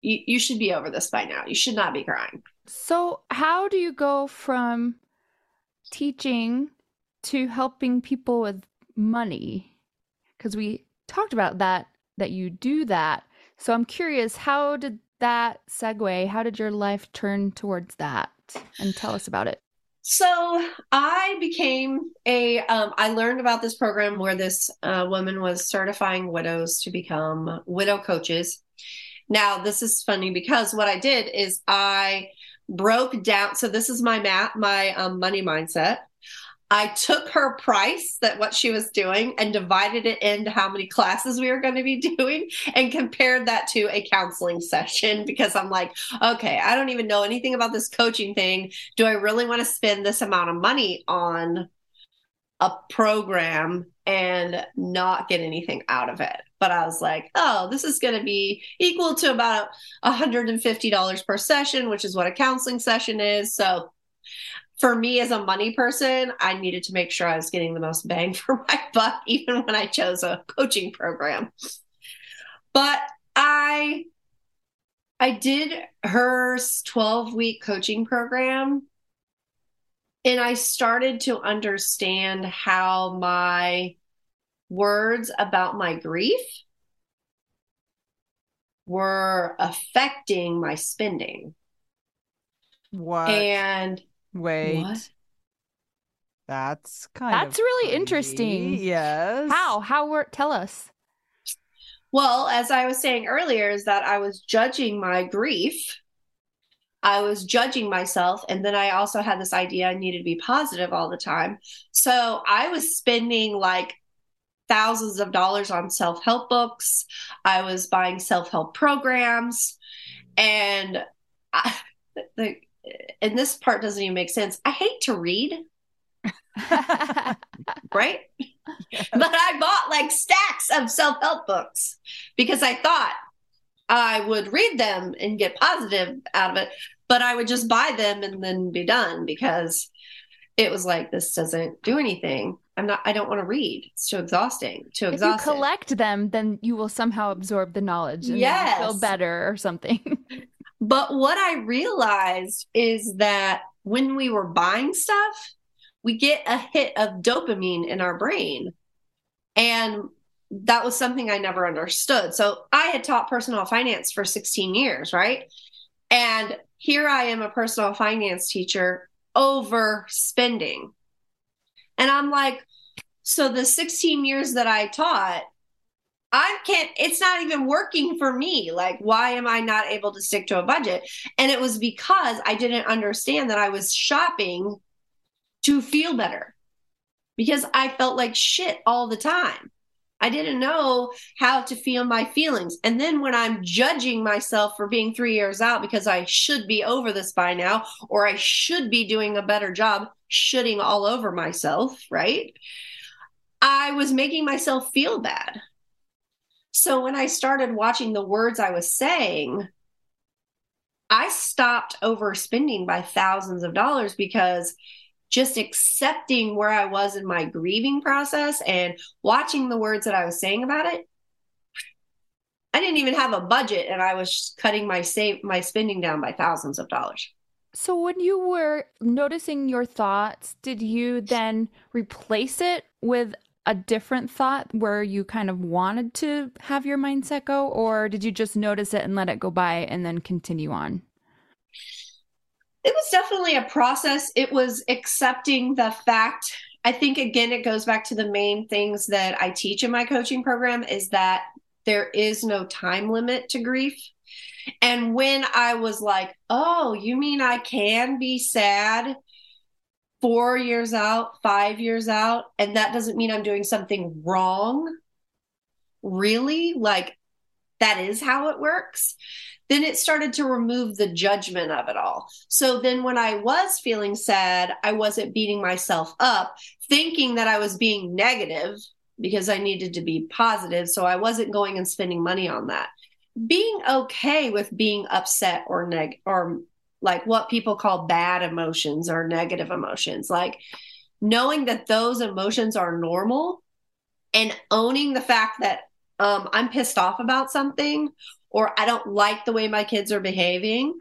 Speaker 3: you, you should be over this by now. You should not be crying.
Speaker 1: So, how do you go from teaching to helping people with money? Because we talked about that, that you do that. So, I'm curious, how did that segue? How did your life turn towards that? And tell us about it.
Speaker 3: So I became a, um, I learned about this program where this uh, woman was certifying widows to become widow coaches. Now, this is funny because what I did is I broke down. So this is my mat, my um, money mindset. I took her price that what she was doing and divided it into how many classes we were going to be doing and compared that to a counseling session because I'm like, okay, I don't even know anything about this coaching thing. Do I really want to spend this amount of money on a program and not get anything out of it? But I was like, oh, this is going to be equal to about $150 per session, which is what a counseling session is. So for me as a money person, I needed to make sure I was getting the most bang for my buck, even when I chose a coaching program. But I I did her 12 week coaching program and I started to understand how my words about my grief were affecting my spending.
Speaker 2: what
Speaker 3: And
Speaker 2: wait
Speaker 3: What?
Speaker 2: that's kind
Speaker 1: That's
Speaker 2: of
Speaker 1: really
Speaker 2: crazy.
Speaker 1: interesting.
Speaker 2: yes
Speaker 1: How? How were, tell us.
Speaker 3: Well, as I was saying earlier, is that I was judging my grief. I was judging myself. And then I also had this idea I needed to be positive all the time. So I was spending like thousands of dollars on self help books. I was buying self help programs. And I, the, and this part doesn't even make sense. I hate to read, right? but I bought like stacks of self help books because I thought I would read them and get positive out of it, but I would just buy them and then be done because it was like, this doesn't do anything. I'm not, I don't want to read. It's too exhausting, too exhausting.
Speaker 1: if you collect them, then you will somehow absorb the knowledge and
Speaker 3: Yes.
Speaker 1: feel better or something.
Speaker 3: But what I realized is that when we were buying stuff, we get a hit of dopamine in our brain. And that was something I never understood. So I had taught personal finance for 16 years, right? And here I am, a personal finance teacher, overspending. And I'm like, so the 16 years that I taught, I can't, it's not even working for me. Like, why am I not able to stick to a budget? And it was because I didn't understand that I was shopping to feel better because I felt like shit all the time. I didn't know how to feel my feelings. And then when I'm judging myself for being three years out because I should be over this by now, or I should be doing a better job shooting all over myself, right? I was making myself feel bad. So when I started watching the words I was saying, I stopped overspending by thousands of dollars because just accepting where I was in my grieving process and watching the words that I was saying about it. I didn't even have a budget and I was cutting my save my spending down by thousands of dollars.
Speaker 1: So when you were noticing your thoughts, did you then replace it with a different thought where you kind of wanted to have your mindset go or did you just notice it and let it go by and then continue on?
Speaker 3: it was definitely a process. It was accepting the fact. I think again, it goes back to the main things that I teach in my coaching program is that there is no time limit to grief. And when I was like, oh, you mean I can be sad four years out, five years out, and that doesn't mean I'm doing something wrong? Really? Like, that is how it works then it started to remove the judgment of it all. So then when I was feeling sad, I wasn't beating myself up, thinking that I was being negative because I needed to be positive. So I wasn't going and spending money on that. Being okay with being upset or neg or like what people call bad emotions or negative emotions, like knowing that those emotions are normal and owning the fact that um, I'm pissed off about something or I don't like the way my kids are behaving,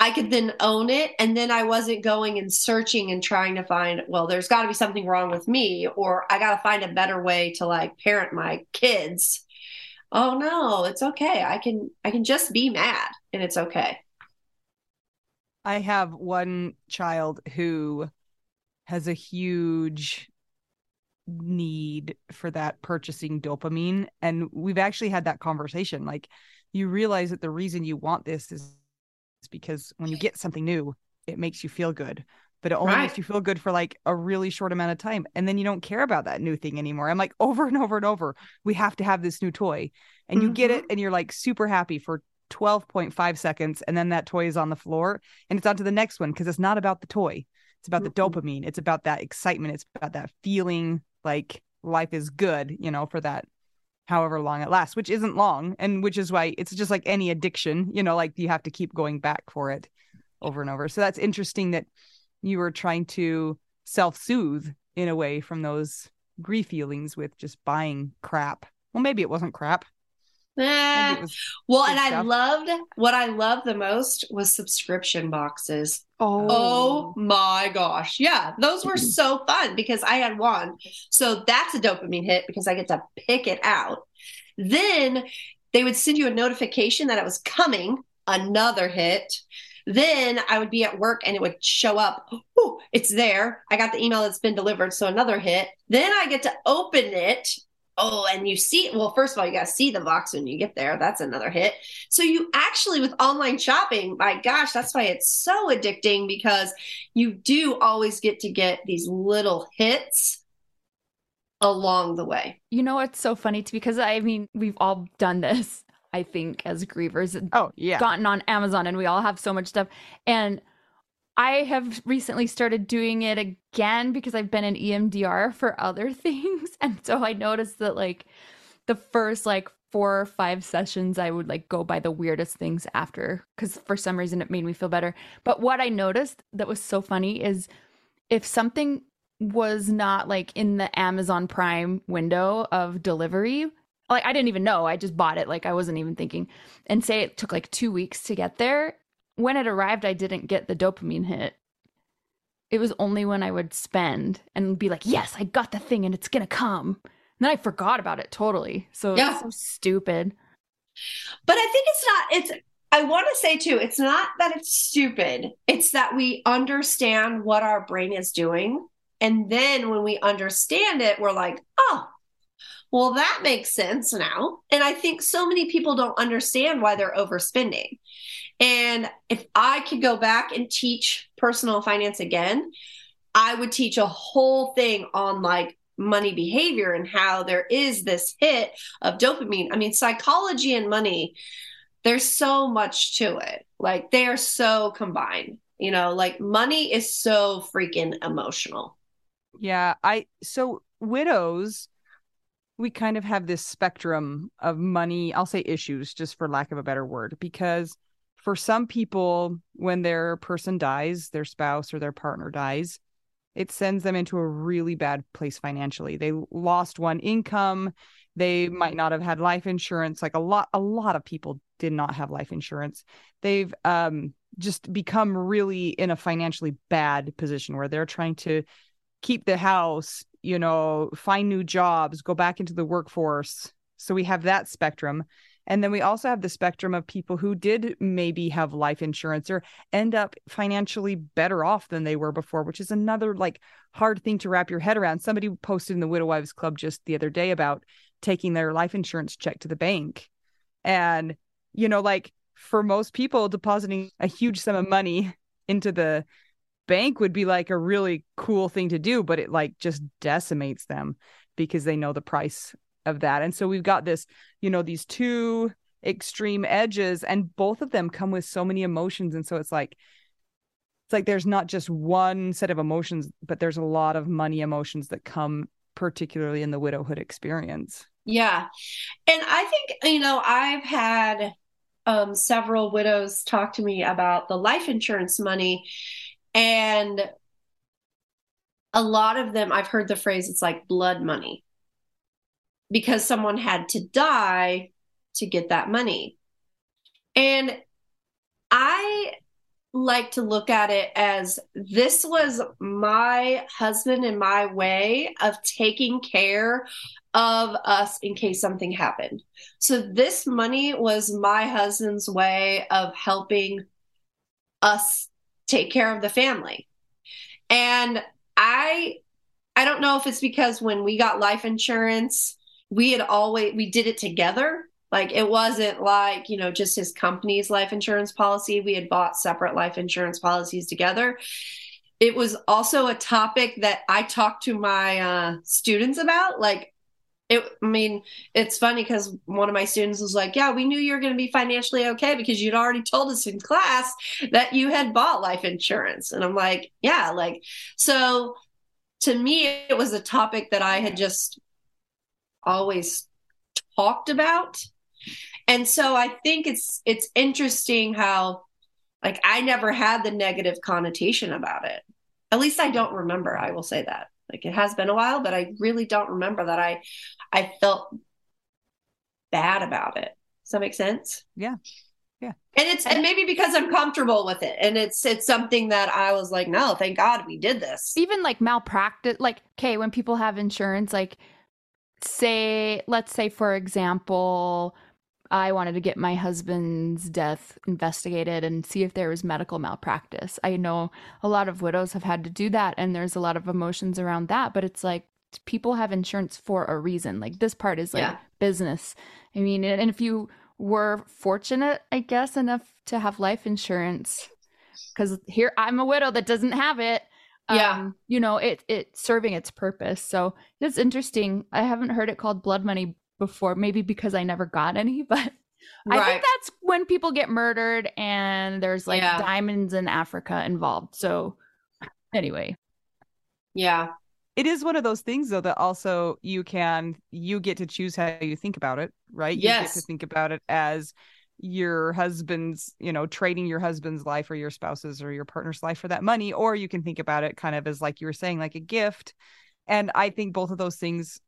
Speaker 3: I could then own it. And then I wasn't going and searching and trying to find, well, there's got to be something wrong with me, or I got to find a better way to like parent my kids. Oh no, it's okay. I can I can just be mad and it's okay.
Speaker 2: I have one child who has a huge need for that purchasing dopamine and we've actually had that conversation like you realize that the reason you want this is because when you get something new it makes you feel good but it only right. makes you feel good for like a really short amount of time and then you don't care about that new thing anymore i'm like over and over and over we have to have this new toy and mm-hmm. you get it mm-hmm. and you're like super happy for 12.5 seconds and then that toy is on the floor and it's on to the next one because it's not about the toy it's about mm-hmm. the dopamine it's about that excitement it's about that feeling like life is good, you know, for that however long it lasts, which isn't long. And which is why it's just like any addiction, you know, like you have to keep going back for it over and over. So that's interesting that you were trying to self soothe in a way from those grief feelings with just buying crap. Well, maybe it wasn't crap.
Speaker 3: Eh. well, and stuff. I loved what I loved the most was subscription boxes. Oh. oh my gosh. Yeah, those were so fun because I had one. So that's a dopamine hit because I get to pick it out. Then they would send you a notification that it was coming, another hit. Then I would be at work and it would show up. Oh, it's there. I got the email that's been delivered. So another hit. Then I get to open it Oh, and you see, well, first of all, you got to see the box when you get there. That's another hit. So, you actually, with online shopping, my gosh, that's why it's so addicting because you do always get to get these little hits along the way.
Speaker 1: You know, it's so funny too, because I mean, we've all done this, I think, as grievers.
Speaker 2: Oh, yeah.
Speaker 1: Gotten on Amazon and we all have so much stuff. And I have recently started doing it again because I've been in EMDR for other things. And so I noticed that like the first like four or five sessions I would like go buy the weirdest things after cuz for some reason it made me feel better. But what I noticed that was so funny is if something was not like in the Amazon Prime window of delivery, like I didn't even know, I just bought it like I wasn't even thinking. And say it took like 2 weeks to get there, when it arrived, I didn't get the dopamine hit. It was only when I would spend and be like, yes, I got the thing and it's going to come. And then I forgot about it totally. So
Speaker 3: Yeah.
Speaker 1: it's so stupid.
Speaker 3: But I think it's not, it's, I want to say too, it's not that it's stupid. It's that we understand what our brain is doing. And then when we understand it, we're like, oh, well, that makes sense now. And I think so many people don't understand why they're overspending. And if I could go back and teach personal finance again, I would teach a whole thing on like money behavior and how there is this hit of dopamine. I mean, psychology and money, there's so much to it. Like they are so combined. You know, like money is so freaking emotional.
Speaker 2: Yeah, I so widows we kind of have this spectrum of money, I'll say issues just for lack of a better word because for some people when their person dies, their spouse or their partner dies, it sends them into a really bad place financially. They lost one income, they might not have had life insurance like a lot a lot of people did not have life insurance. They've um just become really in a financially bad position where they're trying to keep the house, you know, find new jobs, go back into the workforce. So we have that spectrum. And then we also have the spectrum of people who did maybe have life insurance or end up financially better off than they were before, which is another like hard thing to wrap your head around. Somebody posted in the Widow Wives Club just the other day about taking their life insurance check to the bank. And, you know, like for most people, depositing a huge sum of money into the bank would be like a really cool thing to do, but it like just decimates them because they know the price of that. And so we've got this, you know, these two extreme edges, and both of them come with so many emotions. And so it's like, it's like there's not just one set of emotions, but there's a lot of money emotions that come particularly in the widowhood experience.
Speaker 3: Yeah. And I think, you know, I've had um, several widows talk to me about the life insurance money. And a lot of them, I've heard the phrase, it's like blood money because someone had to die to get that money. And I like to look at it as this was my husband and my way of taking care of us in case something happened. So this money was my husband's way of helping us take care of the family. And I I don't know if it's because when we got life insurance, we had always we did it together. Like it wasn't like, you know, just his company's life insurance policy. We had bought separate life insurance policies together. It was also a topic that I talked to my uh, students about. Like, it, I mean, it's funny because one of my students was like, Yeah, we knew you were going to be financially okay because you'd already told us in class that you had bought life insurance. And I'm like, Yeah, like, so to me, it was a topic that I had just always talked about. And so i think it's it's interesting how like i never had the negative connotation about it. At least i don't remember i will say that. Like it has been a while but i really don't remember that i i felt bad about it. Does that make sense?
Speaker 2: Yeah. Yeah.
Speaker 3: and it's and maybe because i'm comfortable with it and it's it's something that i was like no thank god we did this.
Speaker 1: Even like malpractice like okay when people have insurance like say let's say for example i wanted to get my husband's death investigated and see if there was medical malpractice. I know a lot of widows have had to do that and there's a lot of emotions around that but it's like people have insurance for a reason. Like this part is like
Speaker 3: Yeah.
Speaker 1: business. I mean and if you were fortunate i guess enough to have life insurance because here i'm a widow that doesn't have it
Speaker 3: Yeah.
Speaker 1: um, you know it it's serving its purpose. So it's interesting. I haven't heard it called blood money before maybe because i never got any but i think that's when people get murdered and there's like
Speaker 3: Yeah.
Speaker 1: diamonds in africa involved. So anyway.
Speaker 3: Yeah.
Speaker 2: It is one of those things though that also you can you get to choose how you think about it, right? You get to think about it as your husband's, you know, trading your husband's life or your spouse's or your partner's life for that money, or you can think about it kind of as like you were saying, like a gift. And I think both of those things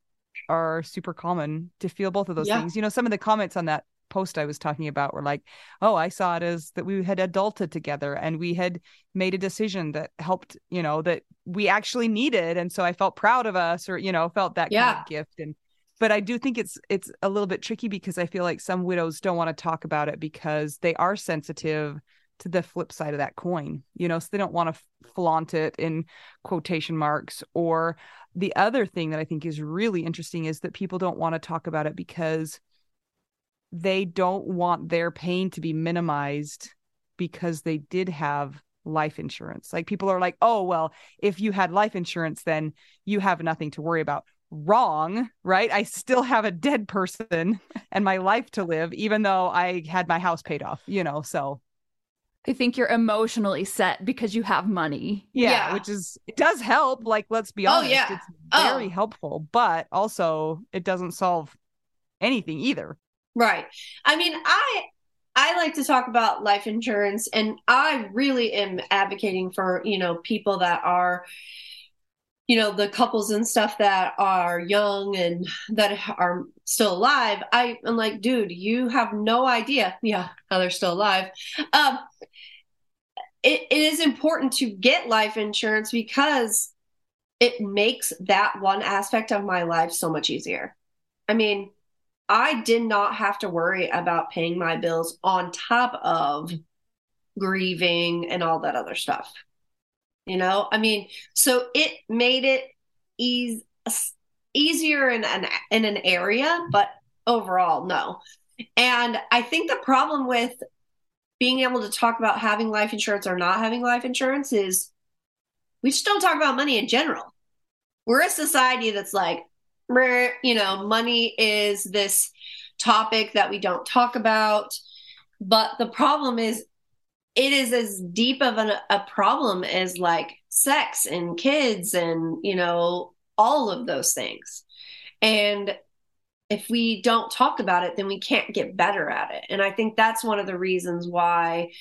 Speaker 2: are super common to feel both of those
Speaker 3: Yeah.
Speaker 2: things. You know, some of the comments on that post I was talking about were like, oh, I saw it as that we had adulted together and we had made a decision that helped, you know, that we actually needed. And so I felt proud of us or, you know, felt that
Speaker 3: Yeah.
Speaker 2: kind of gift. And but I do think it's it's a little bit tricky because I feel like some widows don't want to talk about it because they are sensitive to the flip side of that coin, you know, so they don't want to flaunt it in quotation marks. Or the other thing that I think is really interesting is that people don't want to talk about it because they don't want their pain to be minimized because they did have life insurance. Like people are like, oh, well, if you had life insurance, then you have nothing to worry about. Wrong, right? I still have a dead person and my life to live, even though I had my house paid off, you know? So,
Speaker 1: I think you're emotionally set because you have money.
Speaker 2: yeah,
Speaker 3: Yeah.
Speaker 2: which is, it does help. Like, let's be
Speaker 3: Oh,
Speaker 2: honest,
Speaker 3: yeah.
Speaker 2: it's oh. very
Speaker 3: Oh.
Speaker 2: helpful, but also it doesn't solve anything either.
Speaker 3: Right. I mean, I I like to talk about life insurance and I really am advocating for, you know, people that are you know, the couples and stuff that are young and that are still alive. I am like, dude, you have no idea. Yeah, how they're still alive. Um it, it is important to get life insurance because it makes that one aspect of my life so much easier. I mean, I did not have to worry about paying my bills on top of grieving and all that other stuff. You know, I mean, so it made it eas- easier in an in an area, but overall, no. And I think the problem with being able to talk about having life insurance or not having life insurance is we just don't talk about money in general. We're a society that's like, you know, money is this topic that we don't talk about. But the problem is, it is as deep of an, a problem as like sex and kids and, you know, all of those things. And if we don't talk about it, then we can't get better at it. And I think that's one of the reasons why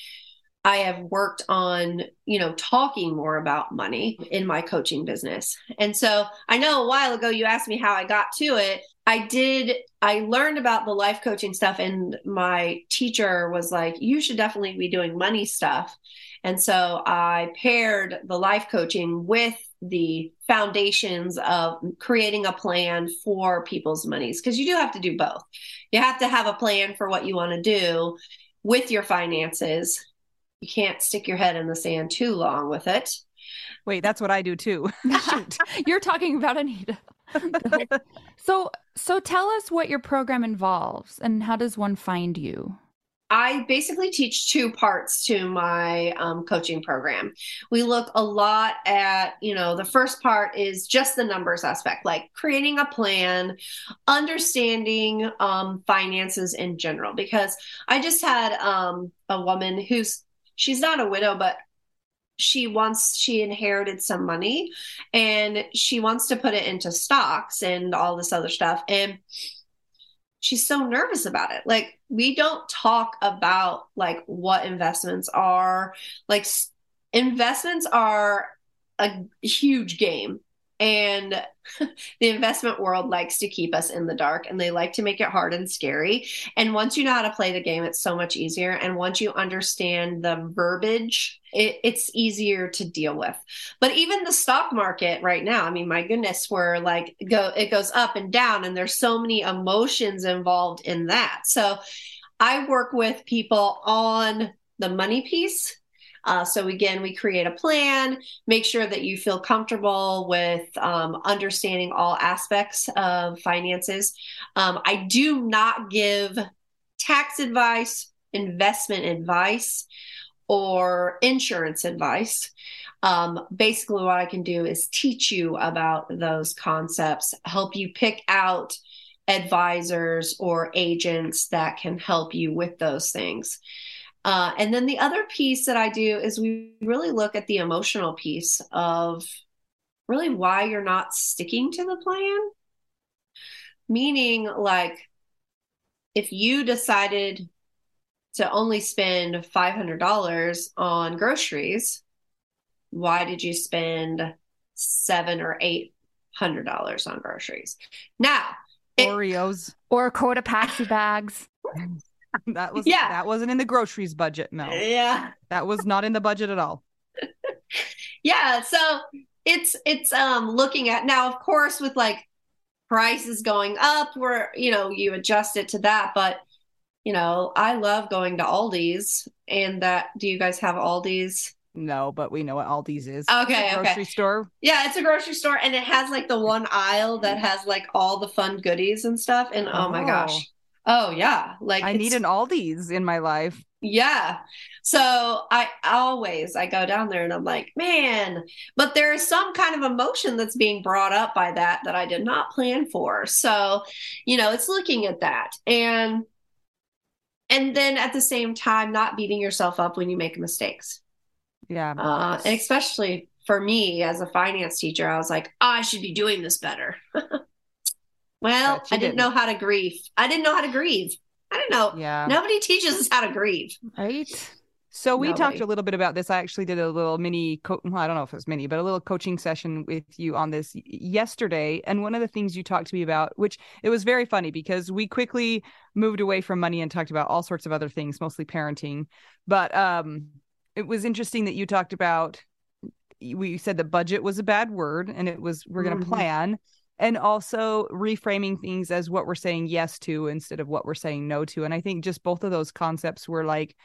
Speaker 3: I have worked on, you know, talking more about money in my coaching business. And so I know a while ago you asked me how I got to it. I did, I learned about the life coaching stuff, and my teacher was like, you should definitely be doing money stuff. And so I paired the life coaching with the foundations of creating a plan for people's monies because you do have to do both. You have to have a plan for what you want to do with your finances. You can't stick your head in the sand too long with it.
Speaker 2: Wait, that's what I do too. Shoot.
Speaker 1: You're talking about Anita. So, so tell us what your program involves and how does one find you?
Speaker 3: I basically teach two parts to my um, coaching program. We look a lot at, you know, the first part is just the numbers aspect, like creating a plan, understanding um, finances in general. Because I just had um, a woman who's, she's not a widow, but she wants she inherited some money and she wants to put it into stocks and all this other stuff. And she's so nervous about it. Like we don't talk about like what investments are. Like investments are a huge game and the investment world likes to keep us in the dark and they like to make it hard and scary. And once you know how to play the game it's so much easier. And once you understand the verbiage it, it's easier to deal with. But even the stock market right now i mean my goodness we're like go it goes up and down and there's so many emotions involved in that. So i work with people on the money piece uh, so again, we create a plan, make sure that you feel comfortable with um, understanding all aspects of finances. Um, I do not give tax advice, investment advice, or insurance advice. Um, basically, what I can do is teach you about those concepts, help you pick out advisors or agents that can help you with those things. Uh, and then the other piece that I do is we really look at the emotional piece of really why you're not sticking to the plan. Meaning, like, if you decided to only spend $500 on groceries, why did you spend seven or eight hundred dollars on groceries? Now, it-
Speaker 2: Oreos.
Speaker 1: Or Cotopaxi bags.
Speaker 2: that was
Speaker 3: Yeah.
Speaker 2: that wasn't in the groceries budget, No.
Speaker 3: Yeah.
Speaker 2: That was not in the budget at all.
Speaker 3: Yeah. So it's it's um looking at now, of course, with like prices going up, where you know you adjust it to that. But you know, I love going to Aldi's, and that. Do you guys have Aldi's?
Speaker 2: No, but we know what Aldi's is.
Speaker 3: Okay,
Speaker 2: It's a
Speaker 3: okay.
Speaker 2: grocery store.
Speaker 3: Yeah, it's a grocery store, and it has like the one aisle that has like all the fun goodies and stuff. And oh, my
Speaker 2: Oh.
Speaker 3: gosh. Oh yeah, like
Speaker 2: I need an Aldi's in my life.
Speaker 3: Yeah. So I always I go down there and I'm like, man, but there is some kind of emotion that's being brought up by that that I did not plan for. So, you know, it's looking at that and and then at the same time not beating yourself up when you make mistakes.
Speaker 2: Yeah.
Speaker 3: Uh and especially for me as a finance teacher, I was like, I should be doing this better. well, I didn't
Speaker 2: didn't.
Speaker 3: know how to grieve. I didn't know how to grieve. I don't know.
Speaker 2: yeah.
Speaker 3: Nobody teaches us how to grieve.
Speaker 1: Right?
Speaker 2: So we talked a little bit about this. I actually did a little mini, co- well, I don't know if it was mini, but a little coaching session with you on this yesterday. And one of the things you talked to me about, which it was very funny because we quickly moved away from money and talked about all sorts of other things, mostly parenting. But um, it was interesting that you talked about. We said the budget was a bad word, and it was we're going to
Speaker 3: Mhm.
Speaker 2: plan, and also reframing things as what we're saying yes to instead of what we're saying no to. And I think just both of those concepts were like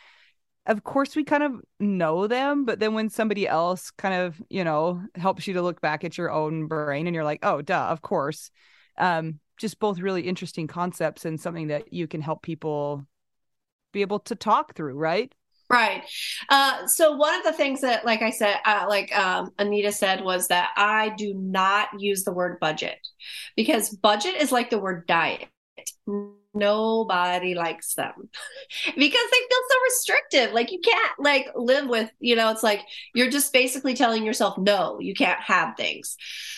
Speaker 2: of course we kind of know them but then when somebody else kind of you know helps you to look back at your own brain and you're like oh duh of course um just both really interesting concepts and something that you can help people be able to talk through right
Speaker 3: Right. Uh, so one of the things that, like I said, uh, like um, Anita said, was that I do not use the word budget because budget is like the word diet. Nobody likes them because they feel so restrictive. Like you can't like live with, you know, it's like you're just basically telling yourself, no, you can't have things.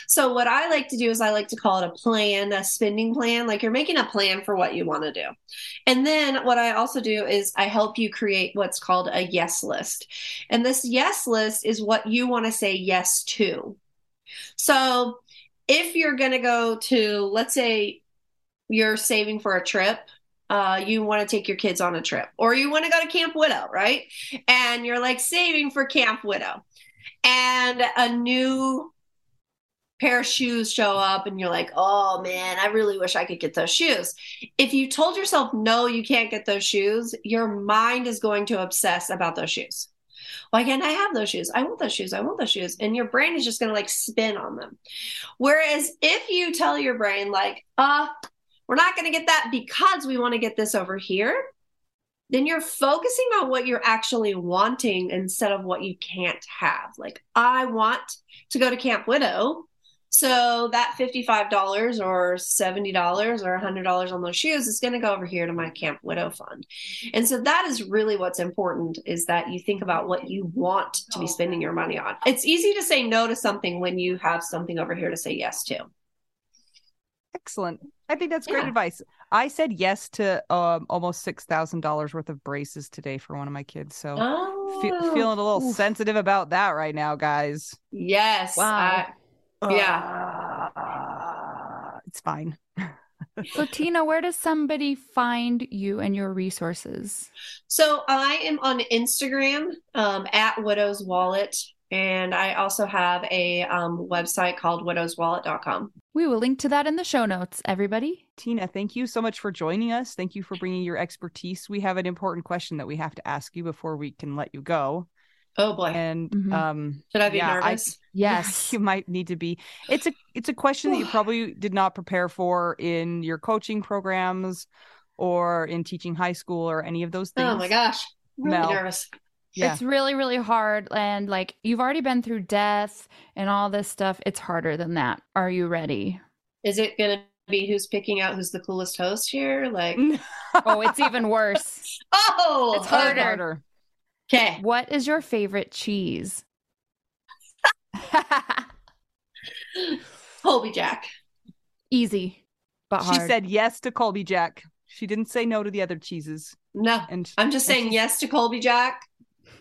Speaker 3: So what I like to do is I like to call it a plan, a spending plan. Like you're making a plan for what you want to do. And then what I also do is I help you create what's called a yes list. And this yes list is what you want to say yes to. So if you're going to go to, let's say, you're saving for a trip, uh, you want to take your kids on a trip, or you want to go to Camp Widow, right? And you're like saving for Camp Widow, and a new pair of shoes show up, and you're like, oh man, I really wish I could get those shoes. If you told yourself, no, you can't get those shoes, your mind is going to obsess about those shoes. Why can't I have those shoes? I want those shoes. I want those shoes. And your brain is just going to like spin on them. Whereas if you tell your brain, like, uh, we're not going to get that because we want to get this over here, then you're focusing on what you're actually wanting instead of what you can't have. Like, I want to go to Camp Widow. So that $55 or $70 or $100 on those shoes is going to go over here to my Camp Widow fund. And so that is really what's important is that you think about what you want to be spending your money on. It's easy to say no to something when you have something over here to say yes to.
Speaker 2: Excellent i think that's great
Speaker 3: Yeah.
Speaker 2: advice i said yes to um almost six thousand dollars worth of braces today for one of my kids so
Speaker 3: Oh,
Speaker 2: fe- feeling a little
Speaker 1: Oof.
Speaker 2: sensitive about that right now guys
Speaker 3: yes.
Speaker 1: Wow.
Speaker 3: I- Yeah.
Speaker 2: Uh, it's fine
Speaker 1: So, Tina, where does somebody find you and your resources?
Speaker 3: So I am on Instagram um, at Widow's Wallet, and I also have a um, website called widowswallet.com.
Speaker 1: We will link to that in the show notes, everybody.
Speaker 2: Tina, thank you so much for joining us. Thank you for bringing your expertise. We have an important question that we have to ask you before we can let you go.
Speaker 3: Oh boy,
Speaker 2: And
Speaker 1: Mhm.
Speaker 2: um,
Speaker 3: should I be
Speaker 2: yeah, I-
Speaker 3: nervous?
Speaker 1: Yes.
Speaker 2: you might need to be. It's a it's a question that you probably did not prepare for in your coaching programs or in teaching high school or any of those things.
Speaker 3: oh my gosh, I'm really
Speaker 2: Mel.
Speaker 3: nervous.
Speaker 2: Yeah.
Speaker 1: It's really, really hard. And like you've already been through death and all this stuff. It's harder than that. Are you ready?
Speaker 3: Is it gonna be who's picking out who's the coolest host here? Like,
Speaker 1: Oh, it's even worse.
Speaker 3: oh,
Speaker 1: It's
Speaker 2: Harder.
Speaker 1: harder.
Speaker 2: harder.
Speaker 3: Okay,
Speaker 1: What is your favorite cheese?
Speaker 3: Colby Jack.
Speaker 1: Easy, but
Speaker 2: She said yes to Colby Jack. She didn't say no to the other cheeses.
Speaker 3: No,
Speaker 2: And
Speaker 3: I'm just
Speaker 2: and
Speaker 3: saying
Speaker 2: she's-
Speaker 3: yes to Colby Jack.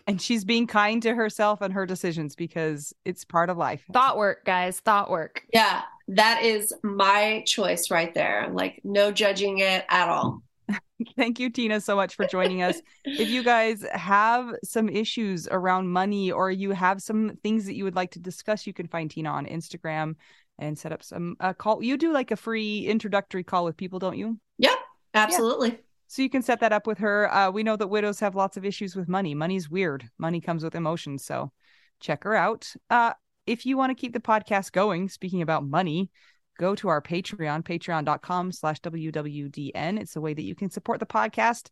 Speaker 2: And she's being kind to herself and her decisions because it's part of life.
Speaker 1: thought work, guys. Thought work.
Speaker 3: Yeah, that is my choice right there. Like, no judging it at all.
Speaker 2: Thank you, Tina, so much for joining us. if you guys have some issues around money or you have some things that you would like to discuss, you can find Tina on Instagram and set up some uh, call. You do like a free introductory call with people, don't you?
Speaker 3: Yep, absolutely.
Speaker 2: So you can set that up with her. Uh, we know that widows have lots of issues with money. Money's weird. Money comes with emotions. So check her out. Uh, if you want to keep the podcast going, speaking about money, go to our Patreon, patreon.com slash WWDN. It's a way that you can support the podcast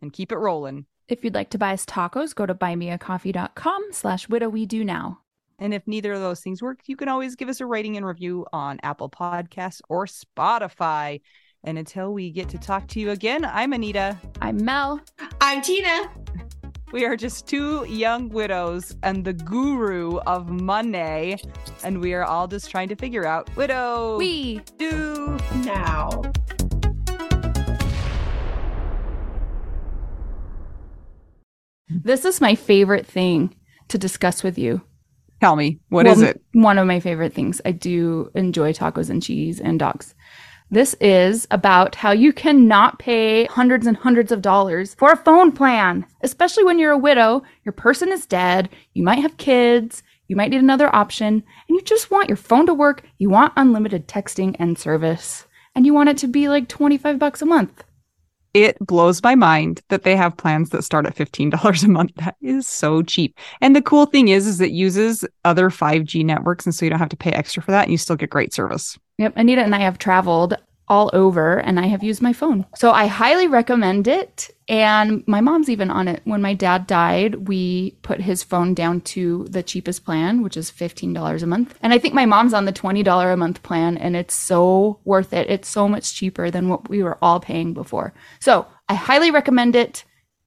Speaker 2: and keep it rolling.
Speaker 1: If you'd like to buy us tacos, go to buymeacoffee.com slash widow we do now.
Speaker 2: And if neither of those things work, you can always give us a rating and review on Apple Podcasts or Spotify. And until we get to talk to you again, I'm Anita.
Speaker 1: I'm Mel.
Speaker 3: I'm Tina.
Speaker 2: We are just two young widows and the guru of money. And we are all just trying to figure out widow.
Speaker 1: We
Speaker 2: do
Speaker 3: now.
Speaker 1: This is my favorite thing to discuss with you.
Speaker 2: Tell me, what well, is it?
Speaker 1: One of my favorite things. I do enjoy tacos and cheese and dogs. This is about how you cannot pay hundreds and hundreds of dollars for a phone plan, especially when you're a widow, your person is dead, you might have kids, you might need another option, and you just want your phone to work, you want unlimited texting and service, and you want it to be like 25 bucks a month.
Speaker 2: It blows my mind that they have plans that start at $15 a month. That is so cheap. And the cool thing is is it uses other 5G networks and so you don't have to pay extra for that and you still get great service.
Speaker 1: Yep, Anita and I have traveled all over and I have used my phone. So I highly recommend it. And my mom's even on it. When my dad died, we put his phone down to the cheapest plan, which is $15 a month. And I think my mom's on the $20 a month plan and it's so worth it. It's so much cheaper than what we were all paying before. So I highly recommend it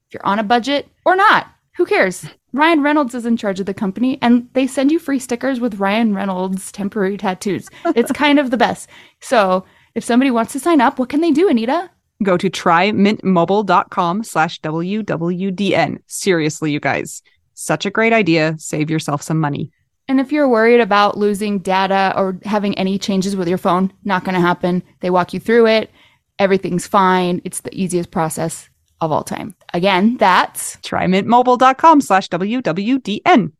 Speaker 1: if you're on a budget or not. Who cares? Ryan Reynolds is in charge of the company and they send you free stickers with Ryan Reynolds temporary tattoos. It's kind of the best. So if somebody wants to sign up, what can they do, Anita?
Speaker 2: Go to trymintmobile.com slash WWDN. Seriously, you guys, such a great idea. Save yourself some money.
Speaker 1: And if you're worried about losing data or having any changes with your phone, not going to happen. They walk you through it. Everything's fine. It's the easiest process of all time. Again, that's
Speaker 2: trymintmobile.com slash WWDN.